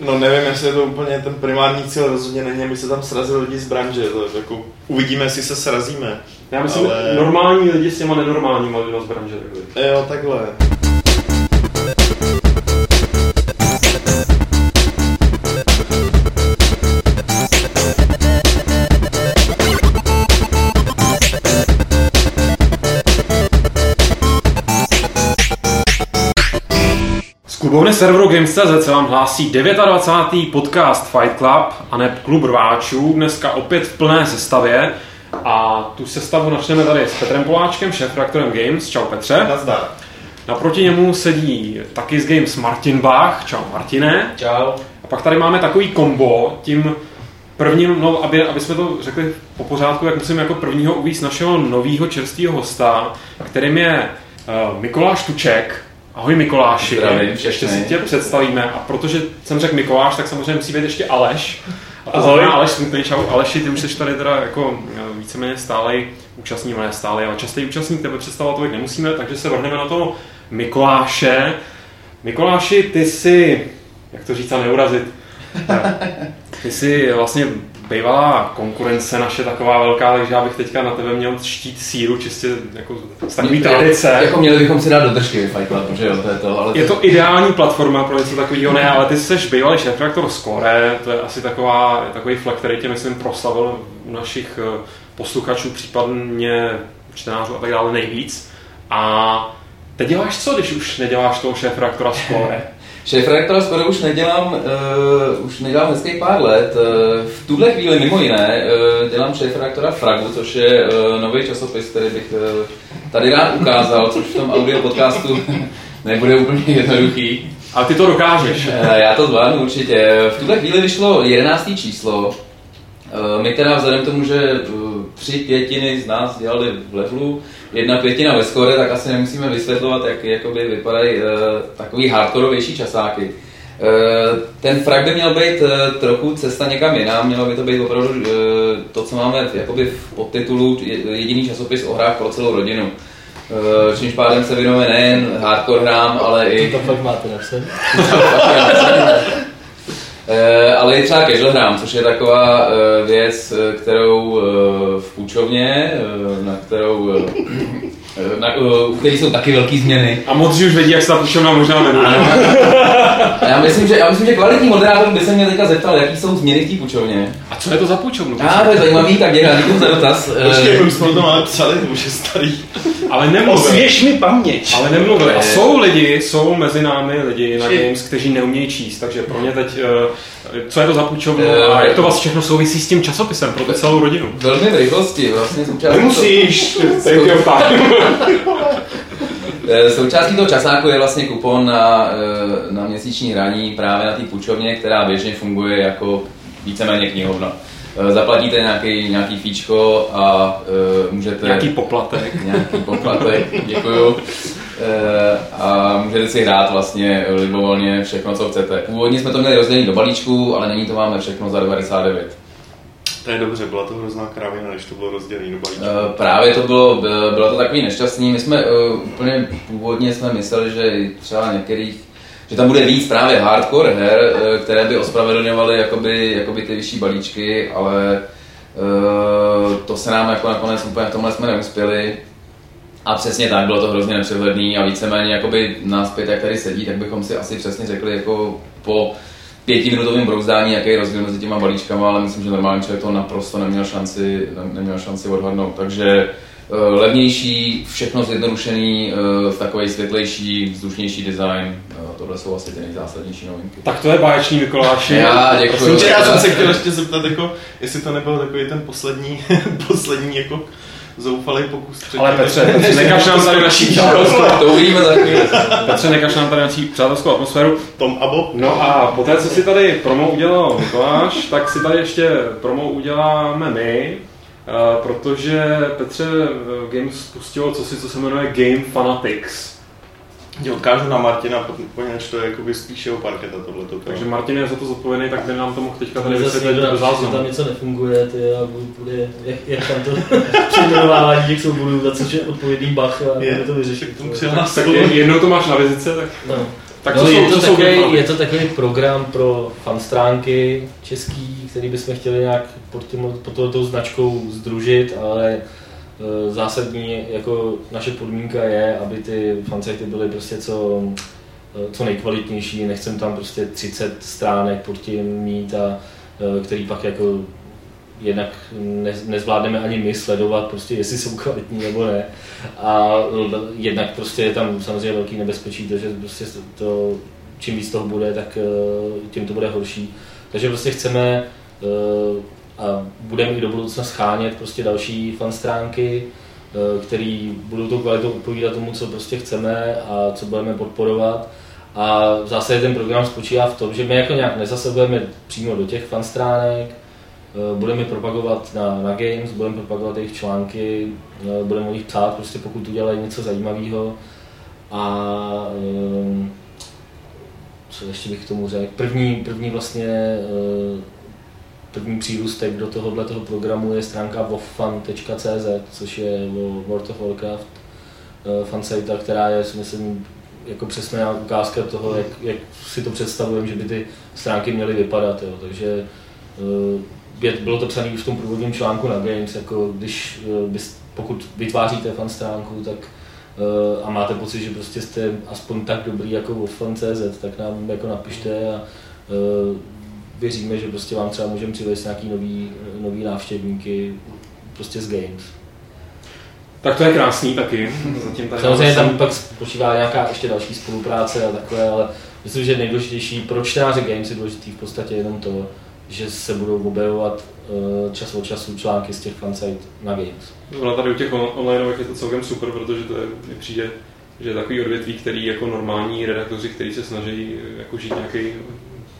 No nevím, jestli je to úplně ten primární cíl, rozhodně není, aby se tam srazili lidi z branže, to jako uvidíme, jestli se srazíme. Já myslím, Ale- normální lidi s těma nenormálníma lidma z branže. takhle. Jo, takhle. Klubovny serveru Games.cz se vám hlásí 29. podcast Fight Club a ne klub rváčů, dneska opět v plné sestavě. A tu sestavu načneme tady s Petrem Poláčkem, šéf-redaktorem Games. Čau Petře. Nazdar. Naproti němu sedí taky z Games Martin Bach. Čau Martine. Čau. A pak tady máme takový kombo, tím prvním, no, aby, aby jsme to řekli po pořádku, jak musím jako prvního uvíct našeho nového čerstvého hosta, kterým je uh, Mikoláš Tuček. Ahoj Mikoláši, Zdravím. Ještě si tě představíme. A protože jsem řekl Mikoláš, tak samozřejmě musí být ještě Aleš. A to Ahoj. Aleš Smutný, čau Aleši, ty už jsi tady teda jako eh, víceméně stálej účastník, ne stálej, ale častý účastník, tebe představovat tolik nemusíme, takže se vrhneme na toho Mikoláše. Mikoláši, ty jsi, jak to říct a neurazit, ty jsi vlastně bývalá konkurence naše taková velká, takže já bych teďka na tebe měl štít síru čistě jako z takový tradice. Jako měli bychom si dát do držky Fight Club, že jo, to je to, ale Je to ideální platforma pro něco takového, ne, ale ty jsi bývalý šéf-redaktor Score, to je asi taková, takový flek, který tě, myslím, proslavil u našich eh, posluchačů, případně čtenářů a tak dále nejvíc. A teď děláš co, když už neděláš toho šéf-redaktora Score? šéf redaktora skoro už nedělám, uh, už nedělám hezký pár let. Uh, v tuhle chvíli mimo jiné uh, dělám šéf redaktora Fragu, což je uh, nový časopis, který bych uh, tady rád ukázal, což v tom audio podcastu nebude úplně jednoduchý. Ale ty to dokážeš. Eh, Já to zvládnu určitě. V tuhle chvíli vyšlo 11. číslo. Eh, My teda vzhledem k tomu, že tři pětiny z nás dělali v levelu, jedna pětina ve skore, tak asi nemusíme vysvětlovat, jak jakoby vypadají eh, takový hardkorovější časáky. Eh, Ten frak by měl být eh, trochu cesta někam jinam, mělo by to být opravdu eh, to, co máme v- jakoby v podtitulu je- jediný časopis o hrách pro celou rodinu. Eh, Čímž pádem se věnujeme nejen hardcore hrám, ale i To fakt máte napsat. Eh, ale i třeba casual hrám, což je taková eh, věc, eh, kterou v půjčovně, na kterou, na, eh, u který jsou taky velké změny. A modří už vědí, jak se ta půjčovna možná jmenuje. A já myslím, že, já myslím, že kvalitní moderátor by se mě teďka zeptal, jaký jsou změny v té půjčovně. A co je to za půjčovnu? A to je zajímavý, tak dělá, děkuji za dotaz. Eh, Počkej, už jsme to máme psali, to už je starý. Ale nemluvili. Osvěž mi paměť. Ale nemluvili. A jsou lidi, jsou mezi námi lidi na Či- Games, kteří neumějí číst, takže pro mě teď, eh, co je to za půjčovnu Eh. a jak to vlastně všechno souvisí s tím časopisem pro tu celou rodinu. Velmi v rychlosti, vlastně součástí, Nemusíš. Eh, Součástí toho časáku je vlastně kupon na, eh, na měsíční hraní právě na té půjčovně, která běžně funguje jako víceméně knihovna. Eh, Zaplatíte nějaký, nějaký fíčko a eh, můžete... Nějaký poplatek. nějaký poplatek, děkuju. Eh, A můžete si hrát vlastně libovolně všechno, co chcete. Původně jsme to měli rozdělené do balíčku, ale nyní to máme všechno za 99. To je dobře, byla to hrozná krávina, než to bylo rozdělené do balíčku. Eh, Právě to bylo, byl- bylo to takový nešťastný. My jsme eh, úplně původně jsme mysleli, že třeba některých, že tam bude víc právě hardcore her, eh, které by ospravedlňovaly jakoby, jakoby ty vyšší balíčky, ale eh, to se nám jako nakonec úplně v tomhle jsme neuspěli. A přesně tak, bylo to hrozně nepřehledný a víceméně jakoby nás pět, jak tady sedí, tak bychom si asi přesně řekli jako po pětiminutovém brouzdání, jaký je rozdíl mezi těma balíčkama, ale myslím, že normální člověk to naprosto neměl šanci, ne- neměl šanci odhadnout. Takže eh, levnější, všechno zjednodušený, eh, takový světlejší, vzdušnější design, eh, tohle jsou asi ty nejzásadnější novinky. Tak to je báječný Mikoláši. Já děkuji. Já jsem se chtěl ještě zeptat, jako, jestli to nebyl takový ten poslední, poslední jako zoufalý pokus. předtím, Ale než- Petře, Petře, nekaž nám tady naší To uvidíme za chvíli. Petře, nekaž nám tady naší přátelskou atmosféru. Tom Abo. No a poté, co si tady promo udělal Mikoláš, tak si tady ještě promo uděláme my, eh, protože Petře Games spustilo co si, co se jmenuje Game Fanatics. Tě odkážu na Martina, poněvadž to je jakoby spíše o parketa tohleto. Takže Martin je za to zodpovědný, tak by nám to mohl teďka tady vysvětlit do že tam záznamu. něco nefunguje, ty a bude, jak, jak tam to přejmenovávání těch souborů, za což je odpovědný Bach a Je, to vyřešit. tomu To- přihlásil. Tak je- jednou to máš na vizice, tak, No. Tak no, co je, jsou, to jsou takový, je to takový program pro fanstránky český, který bychom chtěli nějak pod, tím, pod touto značkou združit, ale zásadní jako naše podmínka je, aby ty fansajty byly prostě co, e, co nejkvalitnější, nechcem tam prostě 30 stránek pod tím mít a e, který pak jako jednak ne, nezvládneme ani my sledovat, prostě jestli jsou kvalitní nebo ne. A jednak prostě je tam samozřejmě velký nebezpečí, to, že prostě to, čím víc toho bude, tak eh, tím to bude horší. Takže prostě chceme eh, a budeme i do budoucna schánět prostě další fan stránky, eh, který budou tou kvalitou odpovídat tomu, co prostě chceme a co budeme podporovat. A v zásadě ten program spočívá v tom, že my jako nějak nezasahujeme přímo do těch fan stránek, Eh, budeme je propagovat na, na Games, budeme propagovat jejich články, eh, budeme o nich psát, prostě pokud udělají něco zajímavého. A ehm, co ještě bych k tomu řekl? První, první vlastně první přírůstek do tohohle toho programu je stránka wofan.cz, což je World of Warcraft eh, fansite, která je, si myslím, jako přesná ukázka toho, jak, jak si to představujeme, že by ty stránky měly vypadat. Jo. Takže eh, je, bylo to psané už v tom průvodním článku na Games, jako když, eh, bys, pokud vytváříte fan stránku, tak a máte pocit, že prostě jste aspoň tak dobrý jako o fan.cz, tak nám jako napište a věříme, že prostě vám třeba můžeme přivést nějaký nový, nový návštěvníky prostě z Games. Tak to je krásný taky. Zatím tady Samozřejmě tam pak spočívá nějaká ještě další spolupráce a takové, ale myslím, že nejdůležitější pro čtenáře Games je důležitý v podstatě jenom to, že se budou objevovat eh, čas od času články z těch fansite na Games. Zrovna tady u těch on- onlineových je to celkem super, protože to je, mi přijde, že je takový odvětví, který jako normální redaktoři, kteří se snaží eh, jako žít nějaký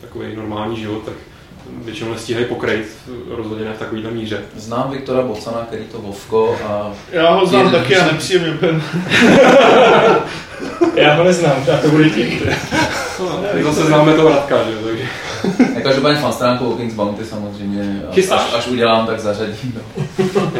takový normální život, tak většinou nestíhají pokrejt, rozhodně ne v takovýhle míře. Znám Viktora Bocana, který to Vovko a Já ho znám taky a nepříjemně úplně. Já ho neznám, tak to bude tím. No, my zase známe to Radka, že jo, takže... a každopádně fan stránku o Kings Bounty samozřejmě, až, až, udělám, tak zařadím do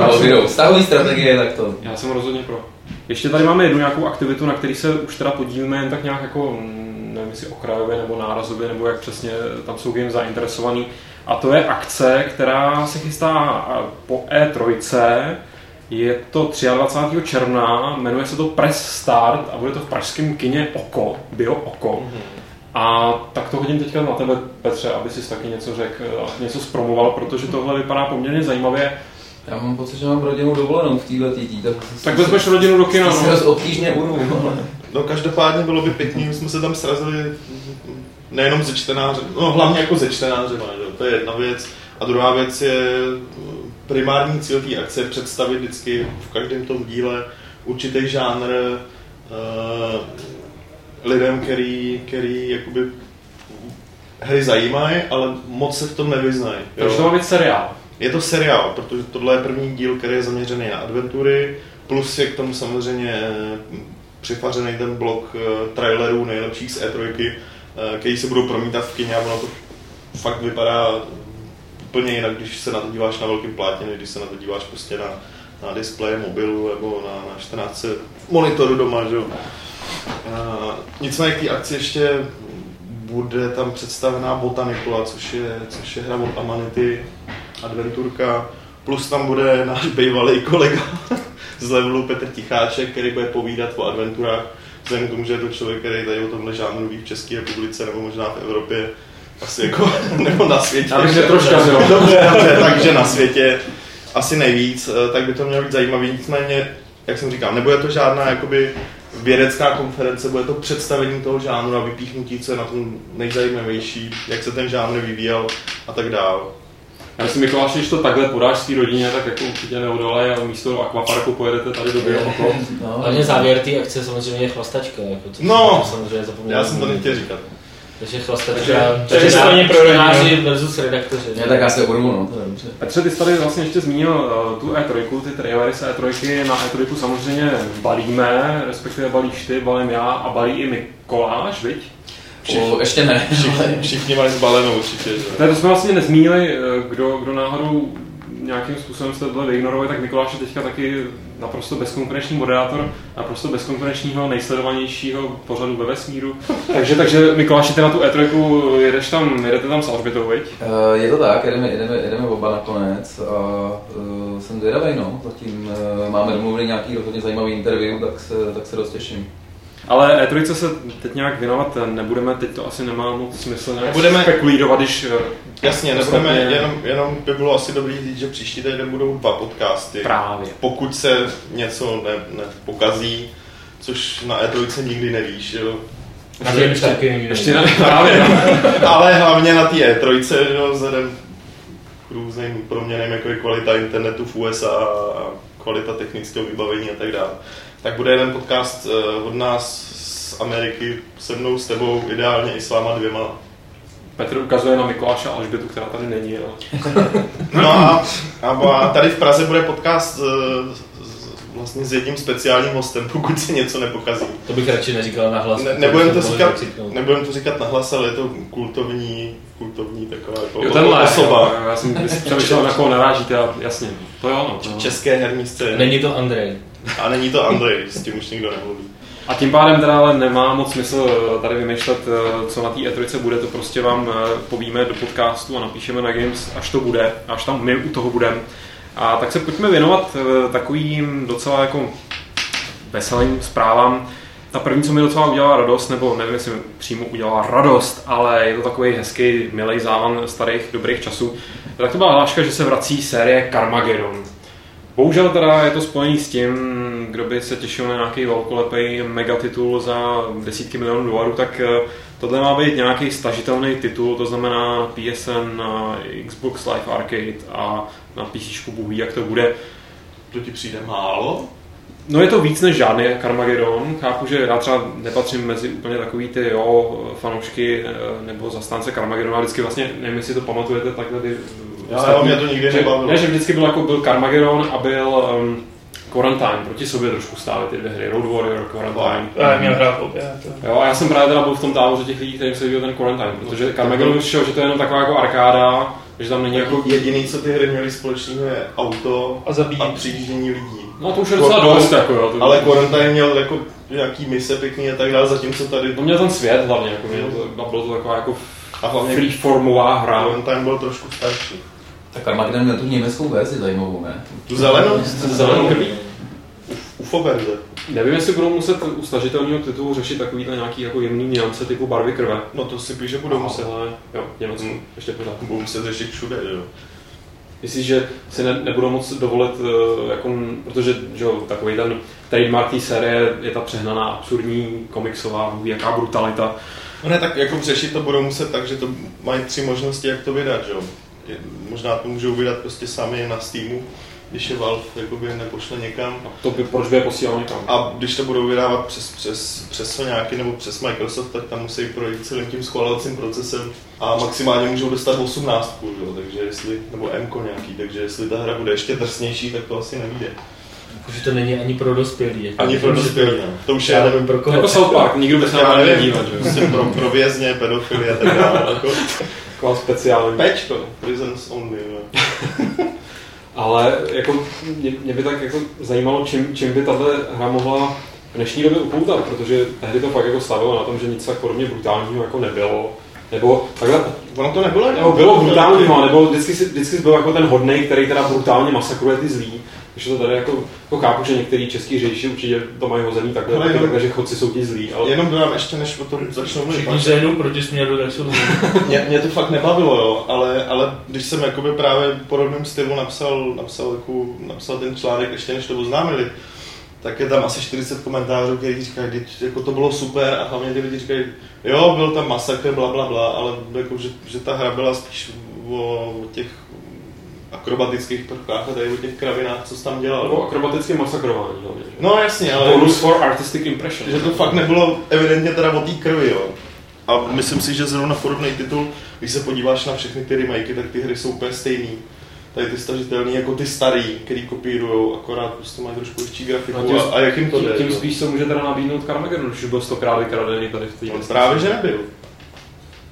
do videu. Stahový strategie, tak to Já jsem rozhodně pro. Ještě tady máme jednu nějakou aktivitu, na který se už teda podílíme jen tak nějak jako, mm, nevím jestli okrajově nebo nárazově, nebo jak přesně tam jsou game zainteresovaný. A to je akce, která se chystá po E3. Je to 23. června, jmenuje se to Press Start a bude to v pražském kině Oko, Bio Oko. A tak to hodím teďka na tebe, Petře, aby si taky něco řekl, něco zpromoval, protože tohle vypadá poměrně zajímavě. Já mám pocit, že mám rodinu dovolenou v této týdí, tak, Tak vezmeš rodinu do kina, si no. dost obtížně urvu. ale- No každopádně bylo by pěkný, my jsme se tam srazili nejenom ze čtenáře, no hlavně jako ze čtenáře, to je jedna věc. A druhá věc je primární cíl té akce představit vždycky v každém tom díle určitý žánr uh, lidem, který, který jakoby hry zajímají, ale moc se v tom nevyznají. jo. Takže to má být seriál. Je to seriál, protože tohle je první díl, který je zaměřený na adventury, plus je k tomu samozřejmě eh, přifařený ten blok eh, trailerů nejlepších z E3, eh, který se budou promítat v kině a ono to fakt vypadá úplně jinak, když se na to díváš na velkém plátě, než když se na to díváš prostě na, na displeje mobilu nebo na, na 14 monitoru doma, že jo. Nicméně k té akci ještě bude tam představená Botanicula, což je, což je hra od Amanity, adventurka, plus tam bude náš bývalý kolega z levelu Petr Ticháček, který bude povídat o adventurách, vzhledem k tomu, že je to člověk, který tady o tomhle žánru ví v České republice nebo možná v Evropě, asi jako, nebo na světě. Já bych troška, že jo. Dobře, dobře, takže na světě asi nejvíc, eh, tak by to mělo být zajímavý. Nicméně, jak jsem říkal, nebude to žádná jakoby vědecká konference, bude to představení toho žánru a vypíchnutí, co je na tom nejzajímavější, jak se ten žánr vyvíjel a tak dál. Já myslím, Mikuláš, když to takhle podáš své rodině, tak jako určitě neodolej a místo do akvaparku pojedete tady do Biooko. No, Hlavně závěr té akce samozřejmě je chlastačka. Jako to, No, to samozřejmě zapomněl. Já jsem to nechtěl říkat. Takže chlastačka, Takže- takže stejně pro čtenáři versus redaktoři. Ne, tak já se urvu, no, dobře. Petře, ty jsi tady vlastně ještě zmínil uh, tu E3, ty trailery z E3. Na E3 samozřejmě balíme, respektive balíš ty, balím já a balí i Mikoláš, viď? O, ještě ne. Všichni, všichni mají zbalenou určitě. Že? Ne, to jsme vlastně nezmínili, eh, kdo, kdo náhodou nějakým způsobem jste tohle vyignorovali, tak Mikuláš je teďka taky naprosto bezkonkurenční moderátor, naprosto bezkonkurenčního, nejsledovanějšího pořadu ve vesmíru. takže, takže Mikuláši, ty na tu E3 jedeš tam, jedete tam s Alžbětou, viď? Uh, je to tak, jedeme, jedeme, jedeme oba nakonec a uh, jsem zvědavý, no. Zatím uh, máme domluvený nějaký rozhodně zajímavý interview, tak se, tak se dost těším. Ale E3 se teď nějak věnovat nebudeme, teď to asi nemá moc smysl nějak Nebudeme- spekulírovat, když eh, Jasně, nebudeme, Ostatně- jenom, jenom by bylo asi dobrý říct, že příští týden budou dva podcasty. právě. Pokud se něco ne, nepokazí, což na E3 nikdy nevíš, jo. Na ty už taky nikdy Ještě na, právě, no. Ale hlavně na té E3, jo, vzhledem k různým proměnám, jako je kvalita internetu v USA a kvalita technického vybavení a tak dále. Tak bude jeden podcast eh, od nás z Ameriky, se mnou, s tebou, ideálně i s váma dvěma. Petr ukazuje na Mikuláše a Alžbětu, která tady není. Ale... No a, a, a tady v Praze bude podcast eh, vlastně s jedním speciálním hostem, pokud se něco nepokazí. To bych radši neříkal nahlas. Ne, nebudem to říkat, nebudem to říkat nahlas, ale je to kultovní, kultovní taková jako Jo, tenhle, osoba Jo, já jsem přemýšlel, na koho narážíte a jasně. To jo, no. To české herní scény. Není to Andrej. A není to Andrej, s tím už nikdo nemluví. A tím pádem teda ale nemá moc smysl eh, tady vymýšlet, eh, co na té E3 bude, to prostě vám eh, povíme do podcastu a napíšeme na Games, až to bude, až tam my u toho budeme. A tak se pojďme věnovat eh, takovým docela jako veselým zprávám. Ta první, co mi docela udělala radost, nebo nevím, jestli mi přímo udělala radost, ale je to takový hezký, milý závan starých dobrých časů. Tak to byla hláška, že se vrací série Carmageddon. Bohužel teda je to spojený s tím, kdo by se těšil na nějaký velkolepý megatitul za desítky milionů dolarů, tak eh, tohle má být nějaký stažitelný titul, to znamená PSN, na Xbox Live Arcade a na PC Bůh ví, jak to bude. To ti přijde málo? No je to víc než žádný Carmageddon. Chápu, že já třeba nepatřím mezi úplně takový ty jo, fanoušky eh, nebo zastánce Carmageddonu. A vždycky vlastně, nevím, jestli to pamatujete, takhle ty Já, ostatní- jo, mě to nikdy že, nebavilo. Ne, že vždycky byl jako byl Carmageddon a byl um, Quarantine. Proti sobě trošku stály ty dvě hry. Road Warrior, Quarantine. Já měl hrát obě. To... Jo, a já jsem právě teda byl v tom táboře těch lidí, kterým se líbil ten Quarantine, protože Carmageddon přišel, že to je jenom taková jako arkáda, že tam není jako... Jako jediný, co ty hry měly společného, je auto A zabíjí. a přijíždění lidí. No to už je docela dost, jako jo. To, Ale Quarantine měl jako nějaký mise pěkný a tak dále, zatímco tady to měl ten svět hlavně, jako měl to, a bylo to taková jako a hlavně freeformová hra. Quarantine byl trošku starší. Tak Armageddon měl tu německou verzi zajímavou, ne? Tu zelenou? Zelenou krví. UFO verze. Nevím, jestli budou muset u stažitelného titulu řešit takovýhle nějaký jako jemný niance typu barvy krve. No to si píš, že budou muset. Ale jo, Německu, Hmm. ještě pořád. Budou muset řešit všude, jo. Myslíš, že si ne, nebudou moc dovolit, eh, jako, protože že jo, takový ten trademark té série je ta přehnaná, absurdní, komiksová, jaká brutalita. No ne, tak jako řešit to budou muset tak, že to mají tři možnosti, jak to vydat, že jo. Možná to můžou vydat prostě sami na Steamu, když je Valve jakoby nepošle někam. A to by, proč by je posílal někam? A když to budou vydávat přes, přes, přes Sonyáky nebo přes Microsoft, tak tam musí projít celým tím schvalovacím procesem a maximálně můžou dostat 18, jo, takže jestli, nebo M nějaký, takže jestli ta hra bude ještě drsnější, tak to asi nevíde. Protože to není ani pro dospělý. Jako, Ani pro že to- dospělé, no. To už je, Já nevím pro koho. Jako South Park, nikdo by se na to nevím, nedívat, že jo? prostě pro, pro vězně, pedofily a tak dále. Jako. Taková speciální. Pečko, prisons only, jo. Ale jako, mě, mě, by tak jako zajímalo, čím, čím by tahle hra mohla v dnešní době upoutat, protože tehdy to fakt jako stavilo na tom, že nic tak podobně brutálního jako nebylo. Nebo takhle, Ono to nebylo nebo bylo brutálního, nebo vždycky, vždycky byl jako ten hodnej, který teda brutálně masakruje ty zlý. Takže to tady jako, jako chápu, že některý český řidiči určitě to mají hozený takhle, Ale taky jenom- takhle, že chodci jsou ti zlí, ale Jenom dodám ještě, než o tom začnou mluvit. Všichni se jedou proti směru, tak jsou Mě, mě to fakt nebavilo, jo, ale, ale když jsem jakoby právě v podobném stylu napsal, napsal, jako, napsal ten článek, ještě než to oznámili, tak je tam asi 40 komentářů, kteří říkají, "Vždyť jako to bylo super a hlavně ty lidi říkají, jo, byl tam masakr, bla, bla, bla, ale jako, že, že ta hra byla spíš o, o těch akrobatických prvkách a tady o těch kravinách, co jsi tam dělal. nebo akrobatické masakrování hlavně. že? No jasně, ale Bonus for artistic impression. že to fakt nebylo evidentně teda o té krvi, jo. A myslím si, že zrovna podobný titul, když se podíváš na všechny ty remakey, tak ty hry jsou úplně stejný. Tady ty stažitelný jako ty starý, který kopírujou, akorát prostě mají trošku větší grafiku. A tím- A, a jak jim to tím, jde? tím jo? spíš se může teda nabídnout Carmageddon, už byl stokrát vykradený tady v té No, právě, že nebyl.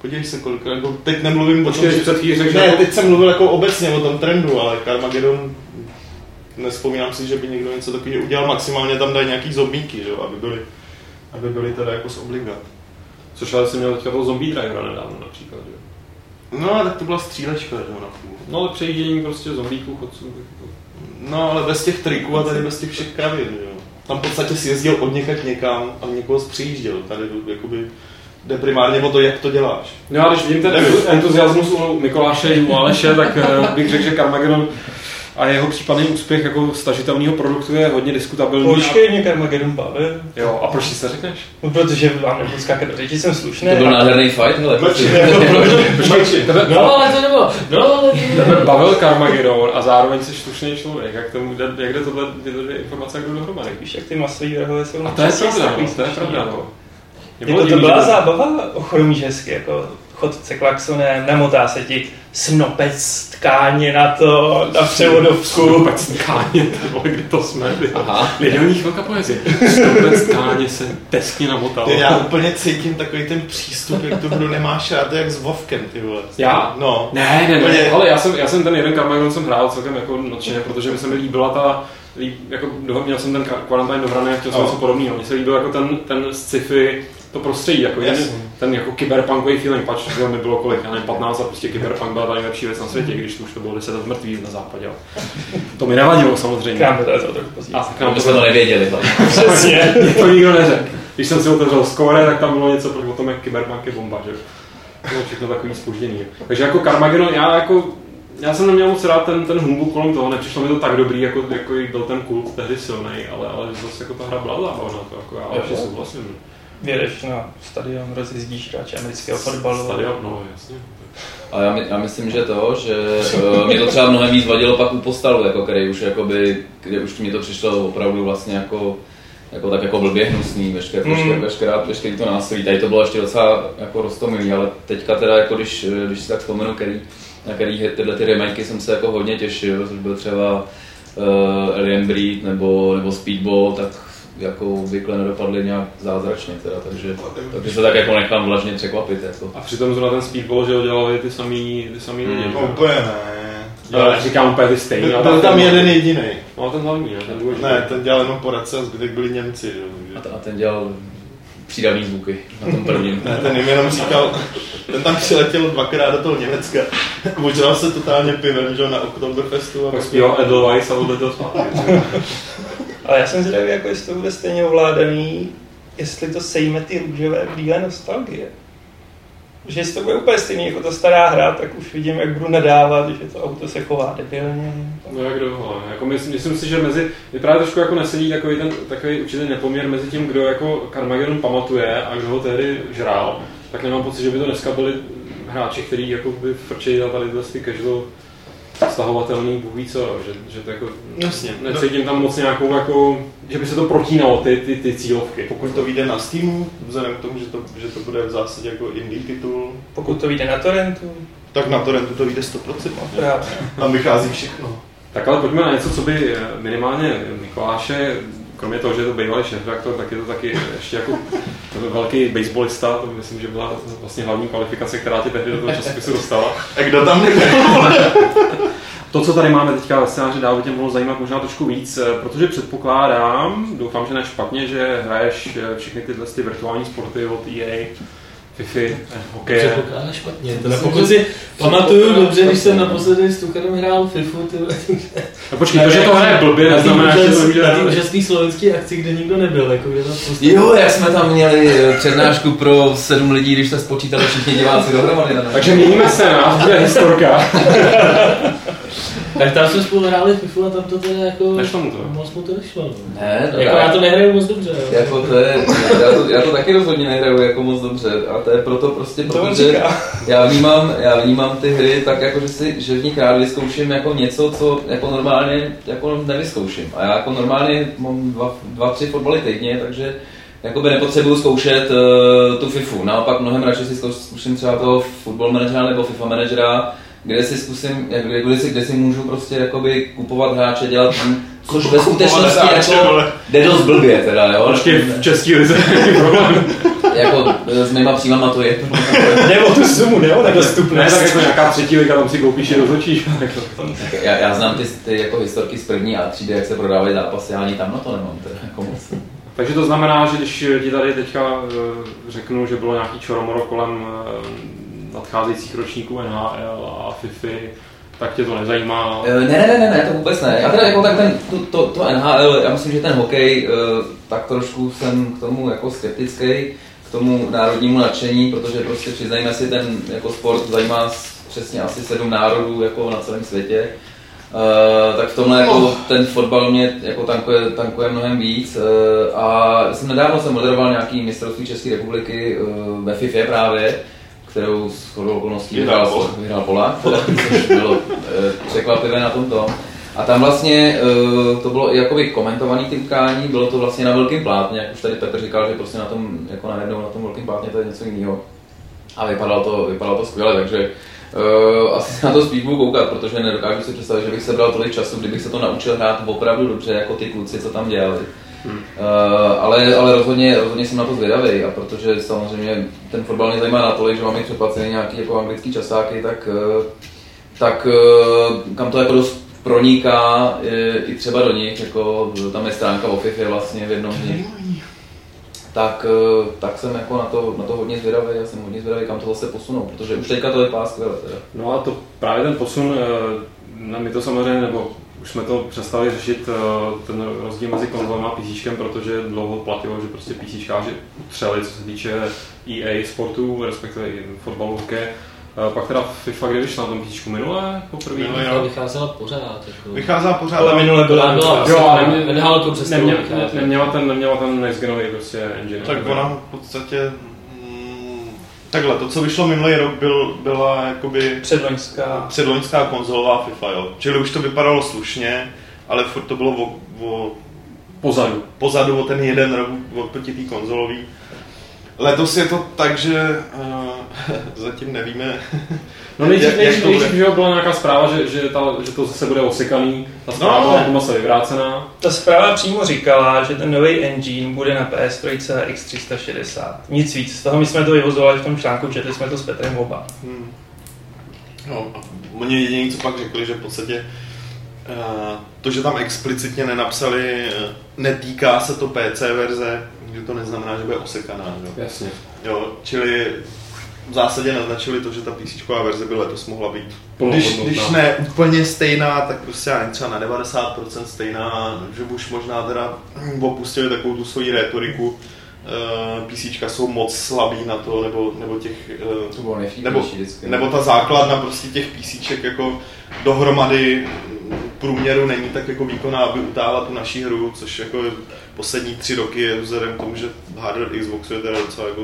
Podívej se, kolik, jako teď nemluvím o Počkej, tom, že... před Ne, teď jsem mluvil jako obecně o tom trendu, ale Carmageddon nespomínám si, že by někdo něco takového udělal, maximálně tam dají nějaký zombíky, že jo, aby byly, aby byly teda jako z obligat. Což ale jsem měl teďka toho zombie drivera nedávno například, že? jo. No, tak to byla střílečka, že jo, na půl. No ale přejíždění prostě zombíků, chodců. jako- No, ale bez těch triků a tady bez těch všech kravin, že jo. Tam v podstatě si jezdil od někam a někoho zpřijížděl. Tady jakoby jde primárně o to, jak to děláš. No a když vidím ten entuziasmus u Mikoláše i u Aleše, tak eh, bych řekl, že Carmageddon a jeho případný úspěch jako stažitelného produktu je hodně diskutabilní. Počkej, mě Carmageddon bavil. Jo, a proč si se řekneš? No, protože vám nebudu skákat do řeči, jsem slušný. To byl nádherný fight, hele. Počkej, tebe, No, ale to nebylo. No, ale tebe bavil Carmageddon a zároveň jsi slušný člověk. Jak, tomu, jde- jak jde tohle, tyhle dvě informace jako dohromady? Víš, jak ty masový vrhové jsou A to je pravda, no, to je pravda. Jako. Jako to byla že- zábava, ochromíš hezky, jako chodce klaxonem, namotá se ti snopec tkáně na to, na převodovku. Vůbec tkáně, vole, kde to jsme? Aha. Lidovní chvilka poezie. Stopec tkáně se teskně namotal. Ty, já úplně cítím takový ten přístup, jak tu hru nemáš rád, jak s Vovkem, ty vole. Já? No. Ne, ne, ne, Úplně- ale já jsem, já jsem ten jeden Carmageddon jsem hrál celkem jako nadšeně, protože mi se mi líbila ta, líb, jako, měl jsem ten Quarantine dohraný a chtěl jsem No. něco podobného. Mně se líbil jako ten, ten sci-fi, to prostředí, jako ten, Jasně. ten jako kyberpunkový feeling, pač že mi bylo kolik, já nevím, 15 a prostě kyberpunk byla ta nejlepší věc na světě, když to už to bylo 10 let mrtvých na západě. To mi nevadilo samozřejmě. Krám to to trochu později. A tak nám To jsme to nevěděli. Přesně. Mě to nikdo neřekl. Když jsem si otevřel score, tak tam bylo něco o tom, jak Cyberpunk je bomba, že? To bylo všechno takový spožděný. Takže jako Carmageddon, já jako já jsem neměl moc rád ten, ten humbuk kolem toho, nepřišlo mi to tak dobrý, jako, jako i byl ten kult tehdy silný, ale, ale zase jako ta hra byla zábavná, to jako já Jo. ještě souhlasím. Vědeš na stadion, rozjezdíš hráče amerického fotbalu. Stadion, no jasně. A já, my, já myslím, že to, že uh, mě to třeba mnohem víc vadilo pak u postalu, jako který už jakoby, kde už mi to přišlo opravdu vlastně jako jako tak jako blbě hnusný, veškeré, Mm. veškeré, veškerá, veškerý to násilí. Tady to bylo ještě docela jako roztomilý, ale teďka teda jako když, když si tak vzpomenu, který, na který tyhle ty remakey jsem se jako hodně těšil, což byl třeba uh, Alien Breed nebo, nebo Speedball, tak jako obvykle nedopadly nějak zázračně teda, takže, takže se tak jako nechám vlažně překvapit. Jako. A přitom zrovna ten speedball, že ho dělali ty samý, ty samý lidi. Mm. No, že? úplně ne. Já neříkám úplně ty stejný, Byl, ta tam firma- jeden jediný. No ten hlavní, ne? ten důležitý. Ne, ten dělal jenom poradce a zbytek byli Němci. Jo. A, t- a ten dělal přídavný zvuky na tom prvním. Ne, ten jim jenom říkal, ten tam přiletěl dvakrát do toho Německa, ožral se totálně pivem, že jo, na Oktoberfestu. A Pak zpíval Edelweiss a odletěl zpátky. Ale já jsem zvědavý, jako jestli to bude stejně ovládaný, jestli to sejme ty růžové brýle nostalgie. Že jestli to bude úplně stejný jako ta stará hra, tak už vidím, jak budu nadávat, že to auto se chová debilně. No jak ale jako myslím, myslím, si, že mezi, je právě trošku jako nesedí takový ten, takový určitý nepoměr mezi tím, kdo jako Carmageddon pamatuje a kdo ho tehdy žrál, tak nemám pocit, že by to dneska byli hráči, kteří jako by frčeli na tady tyhle ty casual stahovatelný, bůh ví co, že, že to jako, Jasně. necítím tam moc nějakou jako, že by se to protínalo, ty, ty, ty cílovky. Pokud to vyjde na Steamu, vzhledem k tomu, že to, že to bude v zásadě jako indie titul, Pokud to vyjde na torrentu, tak na torrentu to vyjde 100%. právě. Tam vychází všechno. Tak ale pojďme na něco, co by eh, minimálně Mikuláše, kromě toho, že je to bývalý šéf-redaktor, tak je to taky ještě jako velký baseballista, to myslím, že byla vlastně hlavní kvalifikace, která tě tehdy do toho časopisu dostala. A kdo tam nebyl? To, co tady máme teďka ve scénáři, dál by tě mohlo zajímat možná trošku víc, eh, protože předpokládám, doufám, že ne špatně, že hraješ eh, všechny tyhle ty virtuální sporty od EA, FIFA, hokej. Předpokládá špatně. Teda pokud si pamatuju dobře, když jsem naposledy s Tucharem hrál FIFU, ty vole, No počkej, to, že to hraje blbě, na neznamená, že to nemůže na té úžasné slovenské akci, kde nikdo nebyl, jako kde to prostě... Jo, jak jsme tam měli eh, přednášku pro sedm lidí, když se spočítali všichni diváci dohromady. na- Takže měníme scénář, bude historka. Tak tam jsme spolu hráli FIFU a tam to teda jako... Nešlo mu to. Moc mu to nešlo. No. Ne, no, Jako já to nehraju moc dobře. Jo. Jako to je, já to, já to taky rozhodně nehraju jako moc dobře a to je proto prostě, To protože já vnímám, já vnímám ty hry tak jako, že, si, že v nich rád vyzkouším jako něco, co jako normálně jako nevyzkouším. A já jako normálně mám dva, dva tři fotbaly týdně, takže jakoby nepotřebuju zkoušet uh, tu FIFU. Naopak mnohem radši si zkouš- zkusím třeba toho football managera nebo FIFA managera, kde si zkusím, kde, kde, si, kde si můžu prostě jakoby kupovat hráče, dělat tým, což ve skutečnosti hráče, jako jde dost blbě teda, jo. Počkej, v český lize problém. jako s mýma příjmama to je. Jde o tu sumu, ne o Ne, nedostupnost. tak jako nějaká třetí liga, tam si koupíš i rozhodčíš. Jako. Já, já znám ty, ty jako historky z první a třídy, jak se prodávají zápasy, já ani tam na to nemám teda jako moc. Takže to znamená, že když ti tady teďka eh, řeknu, že bylo nějaký čoromoro kolem eh, nadcházejících ročníků NHL a FIFA, tak tě to nezajímá. Eh, Ne, ne, ne, ne, to vůbec ne. Já teda jako tak ten, to, to, to NHL, já myslím, že ten hokej, eh, tak trošku jsem k tomu jako skeptický, k tomu národnímu nadšení, protože prostě přiznejme si, ten jako sport zajímá s- přesně asi sedm národů jako na celém světě. Uh, tak v tomhle jako ten fotbal mě jako tankuje, tankuje mnohem víc uh, a jsem nedávno jsem moderoval nějaký mistrovství České republiky uh, ve FIFA právě, kterou s chodou okolností Vyhrál vyhrál, Polák. Polák, což bylo uh, překvapivé na tomto. A tam vlastně uh, to bylo i jakoby komentovaný ty utkání, bylo to vlastně na velkém plátně, jak už tady Petr říkal, že prostě na tom, jako najednou na tom velkém plátně to je něco jiného. A vypadalo to, vypadalo to skvěle, takže uh, asi se na to spíš budu koukat, protože nedokážu si představit, že bych se bral tolik času, kdybych se to naučil hrát opravdu dobře, jako ty kluci, co tam dělali. Uh, ale, ale rozhodně, rozhodně jsem na to zvědavý a protože samozřejmě ten fotbal mě zajímá natolik, že mám i předplacený nějaký jako anglický časáky, tak, uh, tak uh, kam to jako dost proniká i, třeba do nich, jako tam je stránka o FIFA vlastně v jednom nich tak, eh, tak jsem jako na to, na to hodně zvědavý, já jsem hodně zvědavý, kam to zase posunou, protože už teďka to vypadá skvěle. No a to právě ten posun, eh, na my to samozřejmě, nebo už jsme to přestali řešit, eh, ten rozdíl mezi konzolem a PC, protože dlouho platilo, že prostě PCčkáři utřeli, co se týče EA sportu, respektive i fotbalu, hokej. Eh, Pak teda FIFA, kdy vyšla na tom PC minule poprvé? Minule, jo. Vycházela pořád. Jako. Vychází pořád. Ale minule byla byla Jo, ale ne- NHL to přestalo Neměla, neměla, ten, neměla ten next prostě engine. Tak ona v podstatě... Takhle, to, co vyšlo minulý rok, byl, byla jakoby předloňská. předloňská konzolová FIFA, jo. Čili už to vypadalo slušně, ale furt to bylo o, o, Pozadu. pozadu o ten jeden rok oproti té konzolový. Letos je to tak, že uh, zatím nevíme, No nejdřív, jak, jak nejdřív, to bude. nejdřív že byla nějaká zpráva, že, že, ta, že to zase bude osekaný. Ta zpráva No. byla se vyvrácená. Ta zpráva přímo říkala, že ten nový engine bude na PS3 a X360. Nic víc. Z toho my jsme to vyvozovali v tom článku, četli jsme to s Petrem oba. Hmm. No, a oni jediný, co pak řekli, že v podstatě uh, to, že tam explicitně nenapsali, uh, netýká se to PC verze, že to neznamená, že bude osekaná. Jo? Jasně. Jo, čili v zásadě naznačili to, že ta PC verze by letos mohla být. Když, když ne úplně stejná, tak prostě já nevím, třeba na 90% stejná, že už možná teda opustili takovou tu svoji retoriku. Uh, PCčka jsou moc slabý na to, nebo, nebo těch uh, To bylo nebo, vždycky. nebo ta základna prostě těch písíček jako dohromady v průměru není tak jako výkonná, aby utála tu naší hru, což jako poslední tři roky je vzhledem k tomu, že hardware Xboxu je teda docela jako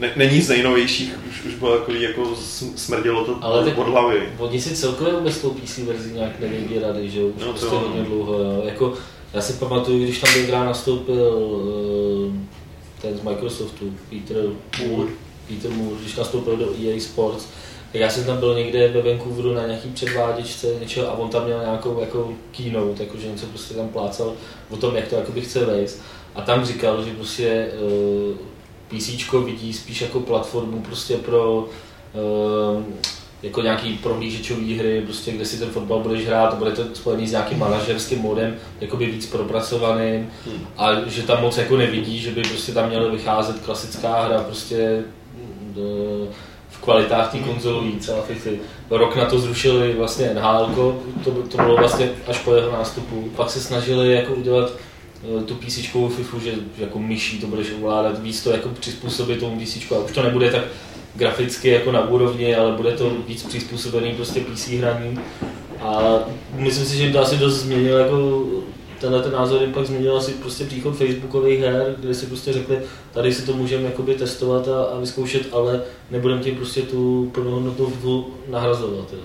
ne, není z nejnovějších, už, už bylo takový jako sm- smrdělo to Ale od, hlavy. Oni si celkově vůbec tou PC verzi nějak nevědí rady, že jo, už No to prostě jo. hodně dlouho, jo. Jako, já si pamatuju, když tam tenkrát nastoupil eh, ten z Microsoftu, Peter Moore, Peter Moore, když nastoupil do EA Sports, tak já jsem tam byl někde ve Vancouveru na nějaký předváděčce něčeho a on tam měl nějakou jako keynote, jakože něco prostě tam plácal o tom, jak to jakoby chce vejít. A tam říkal, že prostě uh, PC vidí spíš jako platformu prostě pro uh, jako nějaký prohlížečový hry, prostě, kde si ten fotbal budeš hrát a bude to spojený s nějakým manažerským modem, jakoby víc propracovaným Hmm. a že tam moc jako nevidí, že by prostě tam měla vycházet klasická hra prostě d- v kvalitách té konzolové celá FIFA. Rok na to zrušili vlastně NHL, to, to bylo vlastně až po jeho nástupu. Pak se snažili jako udělat tu PC FIFU, že, jako myší to budeš ovládat, víc to jako přizpůsobit tomu PC, a už to nebude tak graficky jako na úrovni, ale bude to víc přizpůsobený prostě PC hraní. A myslím si, že to asi dost změnil jako tenhle ten názor jim pak změnil asi prostě příchod Facebookových her, kde si prostě řekli, tady si to můžeme jakoby testovat a, a vyzkoušet, ale nebudeme tím prostě tu plnohodnotnou hru nahrazovat. Jo.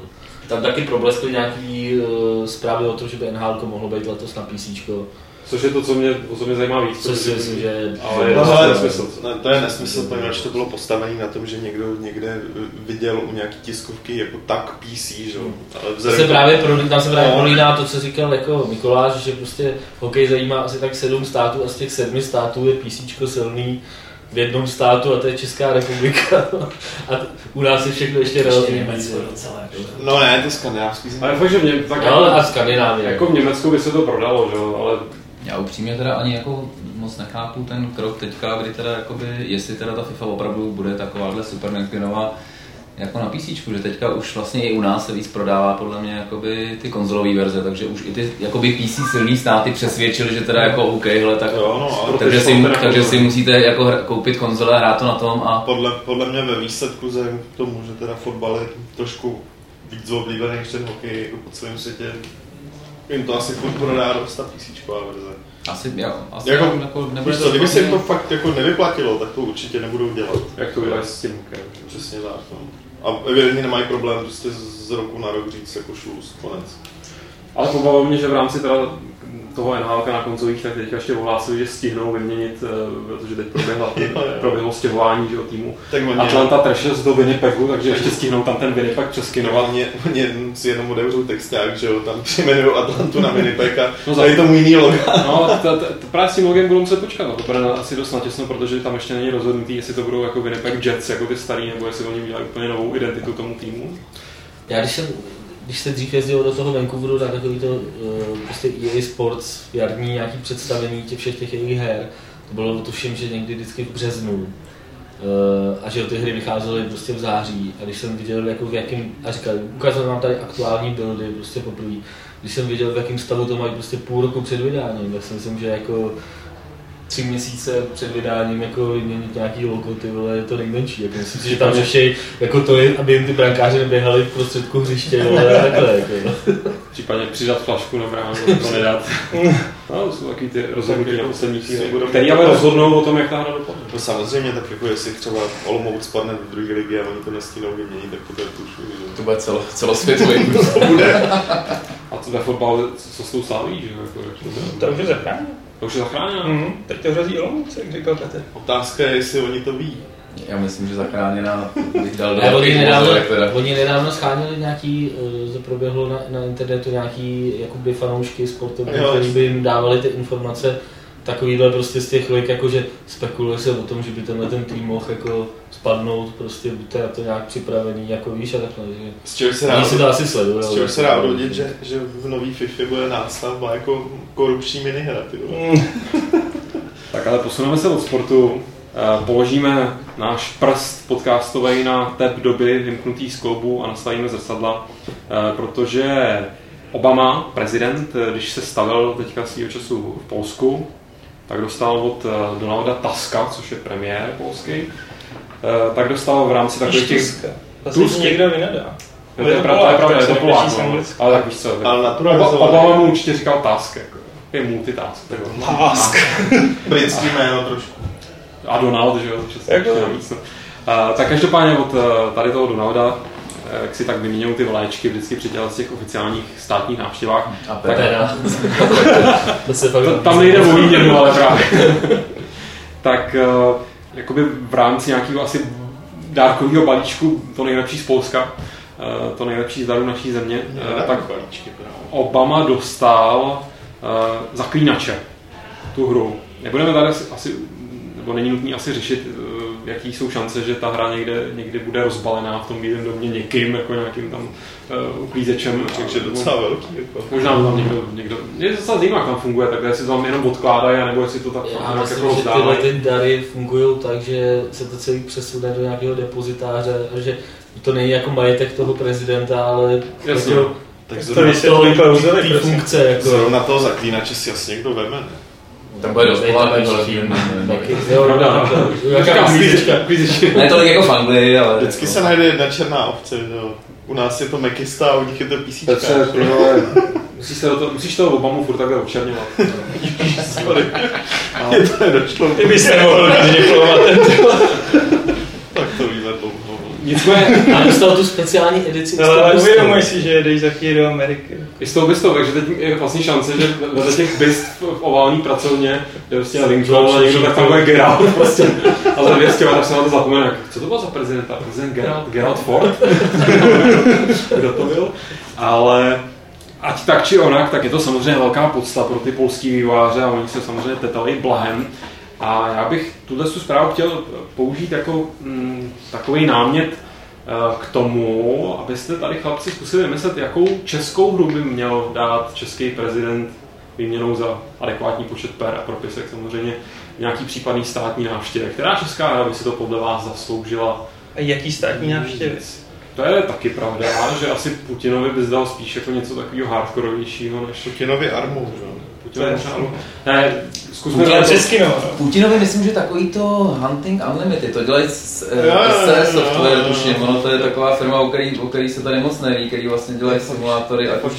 Tam taky probleskly nějaký uh, zprávy o tom, že by NHL mohlo být letos na PC, Což je to, co mě, co mě zajímá víc. což si myslím, že... Ale je No, to ale- nesmysl. Ne, to je nesmysl, poněvadž to bylo postavené na tom, že někdo někde viděl u nějaký tiskovky jako tak PC, že jo. Ale To vzhledem se právě pro, tam se právě No. prolíná to, co říkal jako Mikoláš, že prostě hokej zajímá asi tak sedm států a z těch sedmi států je PC silný v jednom státu a to je Česká republika. A u nás je všechno ještě relativně Německo docela. Jako. No ne, ty skandinávský Ale fakt, že v Něm, tak No, ale a Skandinávie. jako v Německu by se to prodalo, že jo, ale Já upřímně teda ani jako moc nechápu ten krok teďka, kdy teda jakoby, jestli teda ta FIFA opravdu bude takováhle super necklinová jako na PC, že teďka už vlastně i u nás se víc prodává podle mě jakoby ty konzolové verze, takže už i ty jakoby PC silný státy přesvědčili, že teda jako OK, hele, tak, Jo, no, ale takže, si, takže si musíte jako hra- koupit konzole a hrát to na tom a podle, podle mě ve výsledku vzhledem k tomu, že teda fotbal je trošku víc oblíbený než ten hokej jako po celém světě, jim to asi furt prodá dost ta písíčková verze. asi, jo, asi Jako, jako, jako nebude co, kdyby se jim to fakt jako nevyplatilo, tak to určitě nebudou dělat. jak to vydají s tím hokejem. Přesně tak. No. A evidentně nemají problém prostě z roku na rok říct jako šluz, konec. Ale pobavilo mě, že v rámci teda toho NHL na koncových, tak teďka ještě ohlásili, že stihnou vyměnit, eh, protože teď proběhla, proběhlo stěhování že, týmu Tak oni, Atlanta Trashers do Winnipegu, takže ještě stihnou tam ten Winnipeg přeskinovat. oni, oni si jenom otevřou texták, že jo, tam přejmenují Atlantu na Winnipeg a No za- tomu jiný logo. No, právě s tím logem budou muset počkat, no, to bude asi dost natěsno, protože tam ještě není rozhodnutý, jestli to budou jako Winnipeg Jets, jako ty starý, nebo jestli oni udělají úplně novou identitu tomu týmu. Já když jsem, když se dřív jezdil do toho Vancouveru, tak takový to uh, prostě EA Sports, jarní nějaký představení těch všech těch jejich her, to bylo tuším, že někdy vždycky v březnu. Uh, a že ty hry vycházely prostě v září a když jsem viděl jako v jakým, a říkal, ukázal nám tady aktuální buildy prostě poprvé, když jsem viděl v jakém stavu to mají prostě půl roku před vydáním, tak si myslím, že jako tři měsíce před vydáním jako vyměnit nějaký logo, ty vole, je to nejmenší. Jako myslím si, že tam řeší jako to, je, aby jim ty brankáři neběhali v prostředku hřiště, vole, a takhle. Jako, no. Případně přidat flašku na bránu, to nedat. No, jsou takový ty rozhodnutí na poslední chvíli, který ale rozhodnou o tom, jak ta hra dopadne. No samozřejmě, tak jako jestli třeba Olomouc spadne do druhé ligy a oni to nestínou vyměnit, tak to bude tušu, že to bude celo, celosvětový. to bude. A to ve fotbale, co s tou slaví, že jo? Jako, jak to, To už je. To už je zachráněno. Mhm. Teď to hrozí Olomouc, jak říkal Petr. Otázka je, jestli oni to ví. Já myslím, že zachráněná bych dal do Ne, oni, nedávno, oni nedávno schánili nějaký, eh, že proběhlo na, na internetu nějaký jakoby fanoušky sportovní, kteří by jim dávali ty informace takovýhle prostě z těch lik, jakože spekuluje se o tom, že by tenhle ten tým mohl jako spadnout, prostě buďte na to nějak připravený, jako víš a takhle, že Z čeho se dá, oni si to asi sledují. z čeho se dá odvodit, že, že v nový FIFA bude nástavba jako korupční minihra, ty. Mm. Tak ale posuneme se od sportu. Eh, Položíme náš prst podcastový na tep doby vymknutý z kloubu a nastavíme zrcadla, eh, protože Obama, prezident, eh, když se stavil teďka svýho času v Polsku, tak dostal od eh, Donalda Tuska, což je premiér polský, eh, tak dostal v rámci takových těch... Tusk. někdo vynadá. To je pravda, to je pravda, je to Polák, no. ale tak víš co, Ale naturalizovaný. Obama mu určitě říkal task, jako, je multitask. Task. Britský jméno trošku. A Donald, že jo, Jako-. No. Uh, tak každopádně od tady toho Donalda, eh, jak si tak vyměňují ty vléčky vždycky při těch těch oficiálních státních návštěvách. A Tak, Teda. to se fakt to, tam nejde o výměnu, ale právě. tak uh, jakoby v rámci nějakého asi dárkového balíčku, to nejlepší z Polska, uh, to nejlepší z darů naší země, tak balíčky. Obama dostal zaklínače, tu hru. Nebudeme tady asi, asi nebo není nutný asi řešit, jaký jsou šance, že ta hra někde, někdy bude rozbalená v tom bílém domě někým, jako nějakým tam uh, uklízečem. Takže docela velký. Jako. Možná tam někdo, někdo, mě docela zajímá, jak tam funguje, tak jestli to tam jenom odkládají, nebo jestli to tak Já nějak myslím, jako že tyhle ty dary fungují tak, že se to celý přesune do nějakého depozitáře a že to není jako majetek toho prezidenta, ale Jasně. jako Tak To zrovna, vysvětlí Klausovi, té prosím. funkce. Jako, zrovna toho zaklínače si asi někdo veme, ne? Tam bude dost Taky, jo, no, jaká uklízečka. Uklízečka. Ne tolik jako v Anglii, ale... Vždycky se najde jedna černá ovce, že jo. U nás je to Mekista a u nich je to písíčka. Petře, vole, musíš, se do toho, musíš toho Obamu furt takhle očerňovat. Sorry. Mně to nedošlo. Ty bys nemohl být diplomatem. Tak to víme dlouho. Nicméně, A dostal tu speciální edici. No, ale uvědomuj si, že jdeš za chvíli do Ameriky. I s tou bystou, takže teď je vlastně šance, že vedle těch byst v ovální pracovně je prostě Lincoln a někdo tak tam bude Geralt prostě. A za 200 let tak se na to zapomene, jak, co to bylo za prezidenta? Prezident Geralt, Geralt Ford? Kdo to byl? Ale ať tak či onak, tak je to samozřejmě velká podsta pro ty polský vývojáře a oni se samozřejmě tetali blahem. A já bych tuhle zprávu chtěl použít jako mm, takový námět eh, k tomu, abyste tady chlapci zkusili vymyslet, jakou českou hru by měl dát český prezident výměnou za adekvátní počet per a propisek samozřejmě nějaký případný státní návštěvy. Která česká hra by si to podle vás zasloužila? A jaký státní návštěvy? To je taky pravda, že asi Putinovi by zdal spíš jako něco takového hardkorovějšího než Putinovi armu, že? Putinovi možná. Ne, zkusme to- česky no. Putinovi myslím, že takový to Hunting Unlimited, to dělají s jo, Software, tuším, ono to je taková firma, o který, o který se tady moc neví, který vlastně dělají simulátory, ať už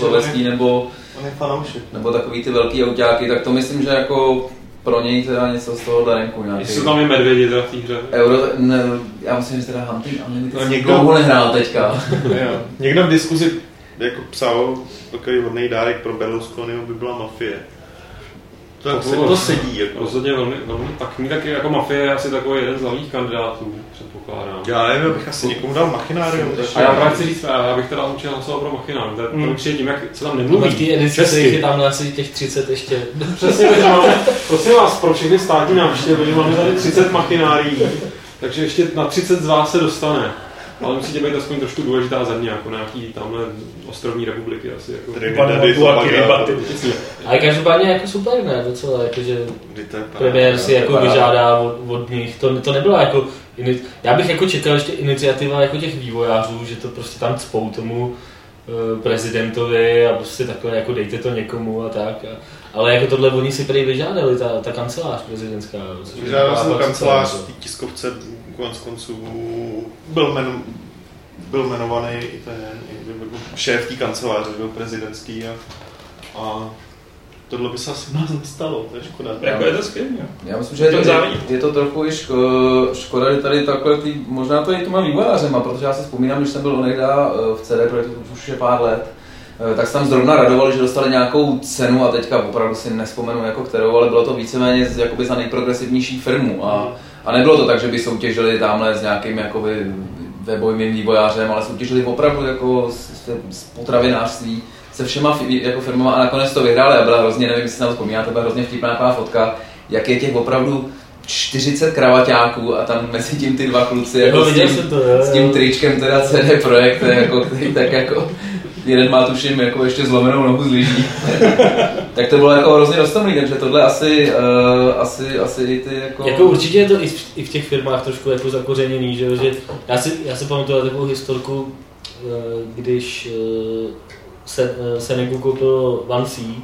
nebo, On je fanoušek. nebo takový ty velký autáky, tak to myslím, že jako pro něj teda něco z toho renku nějaký. Jestli jsou tam i medvědi teda v té hře. Euro, ne, já myslím, že teda Hunting Unlimited No, někdo- dlouho nehrál teďka. Jo. Někdo v diskuzi jako psal, takový hodný dárek pro Berlusconiho by byla mafie. To, To to, bylo- to sedí. Jako. Rozhodně velmi, velmi tak mít taky jako mafie je asi takový jeden z hlavních kandidátů, předpokládám. Já nevím, abych asi někomu dal machinárium. A já právě chci říct, já bych teda určitě hlasoval pro Machinám. To je Hmm. určitě tím, jak se tam Mluví. nemluví. V té edici je tam asi těch 30 ještě. Přesně, takže máme, prosím vás, pro všechny státní návštěvy máme tady 30 machinárií, takže ještě na 30 z vás se dostane. Ale musíte být aspoň trošku důležitá země, jako nějaký tamhle ostrovní republiky asi. Jako. Přesně. Ale každopádně jako super, ne? Docela, to je premiér si jako vyžádá od, od nich. To, to nebyla jako, já bych jako čekal ještě iniciativa jako těch vývojářů, že to prostě tam cpou tomu prezidentovi a prostě takhle jako dejte to někomu a tak. A, ale jako tohle oni si prý vyžádali, ta, ta kancelář prezidentská. což je Vyžádal taková jsem fakt kancelář v té tiskovce, konec konců byl, jmen, byl jmenovaný i ten i šéf té kanceláře, byl prezidentský a, a tohle by se asi u nás nestalo, to je škoda. Jako je to skvělé. Já myslím, že je je, je to trochu i ško, škoda, že tady takhle, tý, možná to je i těma vývojářema, protože já si vzpomínám, když jsem byl onehda eh, v CD projektu, to už je pár let, eh, tak se tam zrovna radovali, že dostali nějakou cenu a teďka opravdu si nespomenu jako kterou, ale bylo to víceméně z, jakoby za nejprogresivnější firmu a, a nebylo to tak, že by soutěžili tamhle s nějakým jakoby webovým vývojářem, ale soutěžili opravdu jako s, s, s potravinářství se všema jako firmama a nakonec to vyhráli a byla hrozně, nevím, jestli si na to vzpomínáte, byla hrozně vtipná taková fotka, jak je těch opravdu 40 kravaťáků a tam mezi tím ty dva kluci Jo, jako s tím, to, s tím tričkem teda CD Projekt, jako, který tak jako jeden má tuším jako ještě zlomenou nohu z lyží. tak to bylo jako hrozně dostomný, takže tohle asi, uh, asi, asi i ty jako... Jako určitě je to i v, i v těch firmách trošku jako zakořeněný, že, jo, že já si, já si pamatuju takovou historku, eh, když eh, se, eh, Seneku koupil Vancy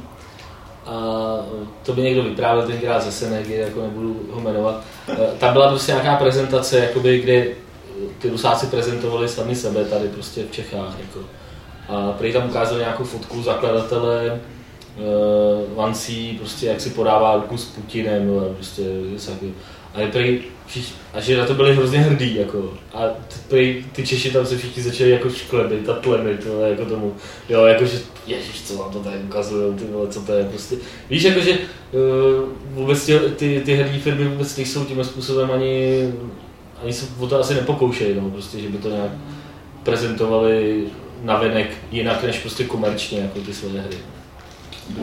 a to by někdo vyprávěl tenkrát ze Senegy, jako nebudu ho jmenovat. Eh, Tam byla prostě nějaká prezentace, jakoby, kde eh, ty Rusáci prezentovali sami sebe tady prostě v Čechách. Jako. A prý tam ukázal nějakou fotku zakladatele Vancí, prostě jak si podává ruku s Putinem, prostě. A, je prý, a že na to byli hrozně hrdí, jako. A t- prý, ty Češi tam se všichni začali jako šklebit a tlemit, jo, jako tomu. Jo, jakože, ježiš, co vám to tady ukazují, ty vole, co to je, prostě. Víš, jakože uh, vůbec ty, ty, ty herní firmy vůbec nejsou tím způsobem ani, ani se o to asi nepokoušejí, no, prostě, že by to nějak prezentovali navenek jinak než prostě komerčně, jako ty své hry.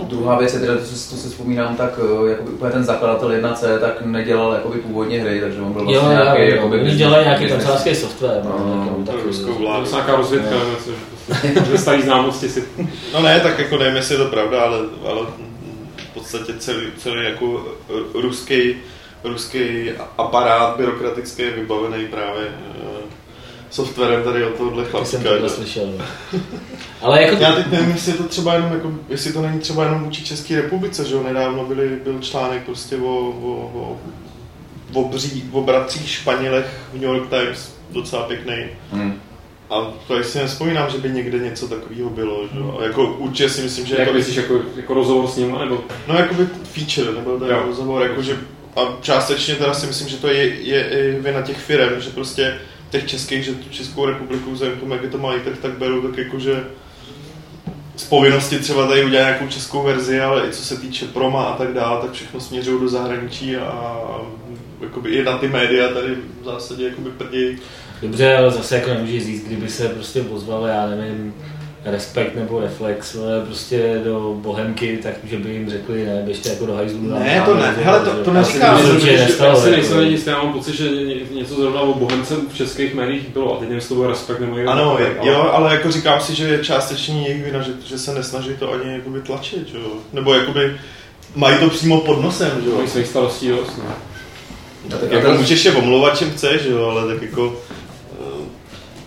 Druhá věc je teda, to, si- to si vzpomínám, tak eh, jakoby úplně ten zakladatel 1C tak nedělal jakoby původně hry, takže on byl vlastně jo, nějaký jo, jakoby oni business- dělají nějaký kancelářský software, no, No, nějakou to takovou- ruskou To vládu. je nějaká rozvědka, No. nebo že starý známosti si No ne, tak jako nevím, jestli je to pravda, ale, ale v podstatě celý, celý jako ruský, ruský aparát byrokratický je vybavený právě eh, softwarem tady od tohohle Taky jsem to že? slyšel. no. Ale jako Já teď nevím, jestli je to třeba jenom, jako, jestli to není třeba jenom vůči České republice, že jo, nedávno byly, byl článek prostě o, o, o, o, bří, o bratřích Španělech v New York Times, docela pěkný. Hmm. A to si nespomínám, že by někde něco takového bylo, že jo. A Jako určitě si myslím, že jak jako, myslíš, jako, jako rozhovor s ním, nebo No jakoby feature, nebo Jo. rozhovor, jakože a částečně teda si myslím, že to je, je, je vina těch firm, že prostě těch českých, že tu Českou republiku vzhledem k tomu, jak je to mají, tak, tak berou tak jakože z povinnosti třeba tady udělat nějakou českou verzi, ale i co se týče proma a tak dále, tak všechno směřují do zahraničí a jakoby i na ty média tady v zásadě jakoby prdějí. Dobře, ale zase jako nemůžeš říct, kdyby se prostě ozval, já nevím, respekt nebo reflex, ale prostě do bohemky, tak že by jim řekli, ne, běžte jako do hajzlu. Ne, to ne, že- hele, to- to neříkám, Já si jako. nejsem jistý, já mám pocit, že ně- něco zrovna o Bohemce v českých médiích bylo a teď nevím, jestli to byl respekt nebo někdo Ano, jo, ale jako říkám si, že je částečně jejich vina, že, že se nesnaží to ani jakoby tlačit, jo? Nebo jakoby mají to přímo pod nosem, že jo? Mají svých starostí dost, no. Tak Jako jako můžeš je omlouvat, čím chceš, jo, ale tak jako...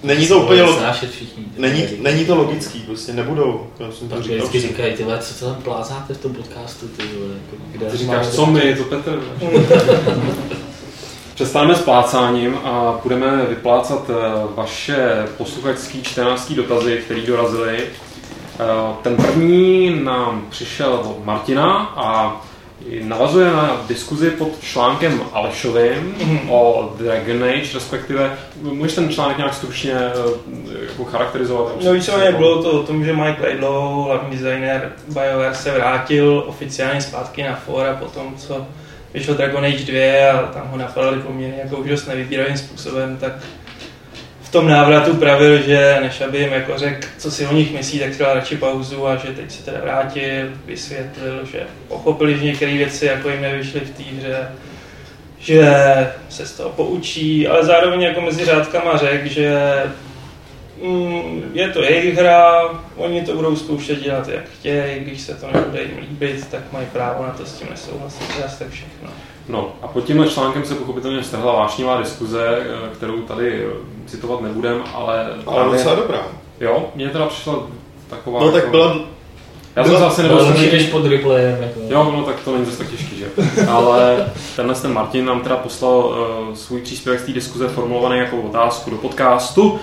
Není to úplně lo- snášet všichni. není, není to logický, prostě nebudou. Já jsem to říkal. vždycky říkají, ty co to tam plázáte v tom podcastu, ty vole, jako, kde Ty říkáš, co my, to Petr. Přestaneme s plácáním a budeme vyplácat eh, vaše posluchačský čtenářský dotazy, které dorazily. Eh, Ten první nám přišel od Martina a navazuje na diskuzi pod článkem Alešovým o Dragon Age, respektive můžeš ten článek nějak stručně eh, jako charakterizovat? No víceméně bylo to o tom, že Mike Laidlaw, hlavní designer BioWare, se vrátil oficiálně zpátky na fora po tom, co vyšel Dragon Age 2 a tam ho napadali poměrně jako dost nevybíravým způsobem, tak v tom návratu pravil, že než aby jim jako řekl, co si o nich myslí, tak si radši pauzu a že teď se teda vrátil, vysvětlil, že pochopili, že některé věci jako jim nevyšly v té hře, že se z toho poučí, ale zároveň jako mezi řádkama řekl, že mm, je to jejich hra, oni to budou zkoušet dělat jak chtějí, když se to nebude jim líbit, tak mají právo na to s tím nesouhlasit, tak všechno. No a pod tímhle článkem se pochopitelně strhla vášnivá diskuze, eh, kterou tady eh, citovat nebudem, ale... Ale docela dobrá. Jo, mně teda přišla taková... No tak jako- byla... Já jsem byla- nebyl to zkušený. někdyž pod replayem, jako. Jo, no tak to není zase tak těžký, že? Ale tenhle ten Martin nám teda poslal uh, svůj příspěvek z té diskuze formulovaný jako otázku do podcastu.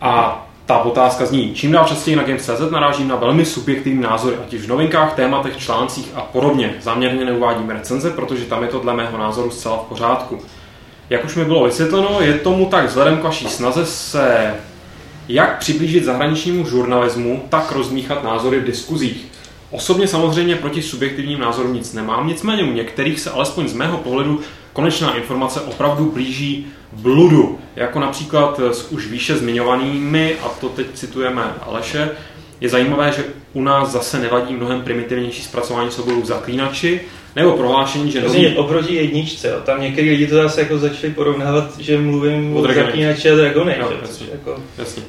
A ta otázka zní, čím dál častěji na Games.cz narážím na velmi subjektivní názory, ať už v novinkách, tématech, článcích a podobně. Záměrně neuvádím recenze, protože tam je to dle mého názoru zcela v pořádku. Jak už mi bylo vysvětleno, je tomu tak vzhledem k vaší snaze se jak přiblížit zahraničnímu žurnalismu, tak rozmíchat názory v diskuzích. Osobně samozřejmě proti subjektivním názorům nic nemám, nicméně u některých se alespoň z mého pohledu konečná informace opravdu blíží bludu, jako například s už výše zmiňovanými, a to teď citujeme Aleše, je zajímavé, že u nás zase nevadí mnohem primitivnější zpracování souborů v zaklínači, nebo prohlášení, že nový... oproti jedničce, jo. tam některý lidi to zase jako začali porovnávat, že mluvím O o zaklínači a Dragon Age, Jo, jo, jasně. což jako... Jasně.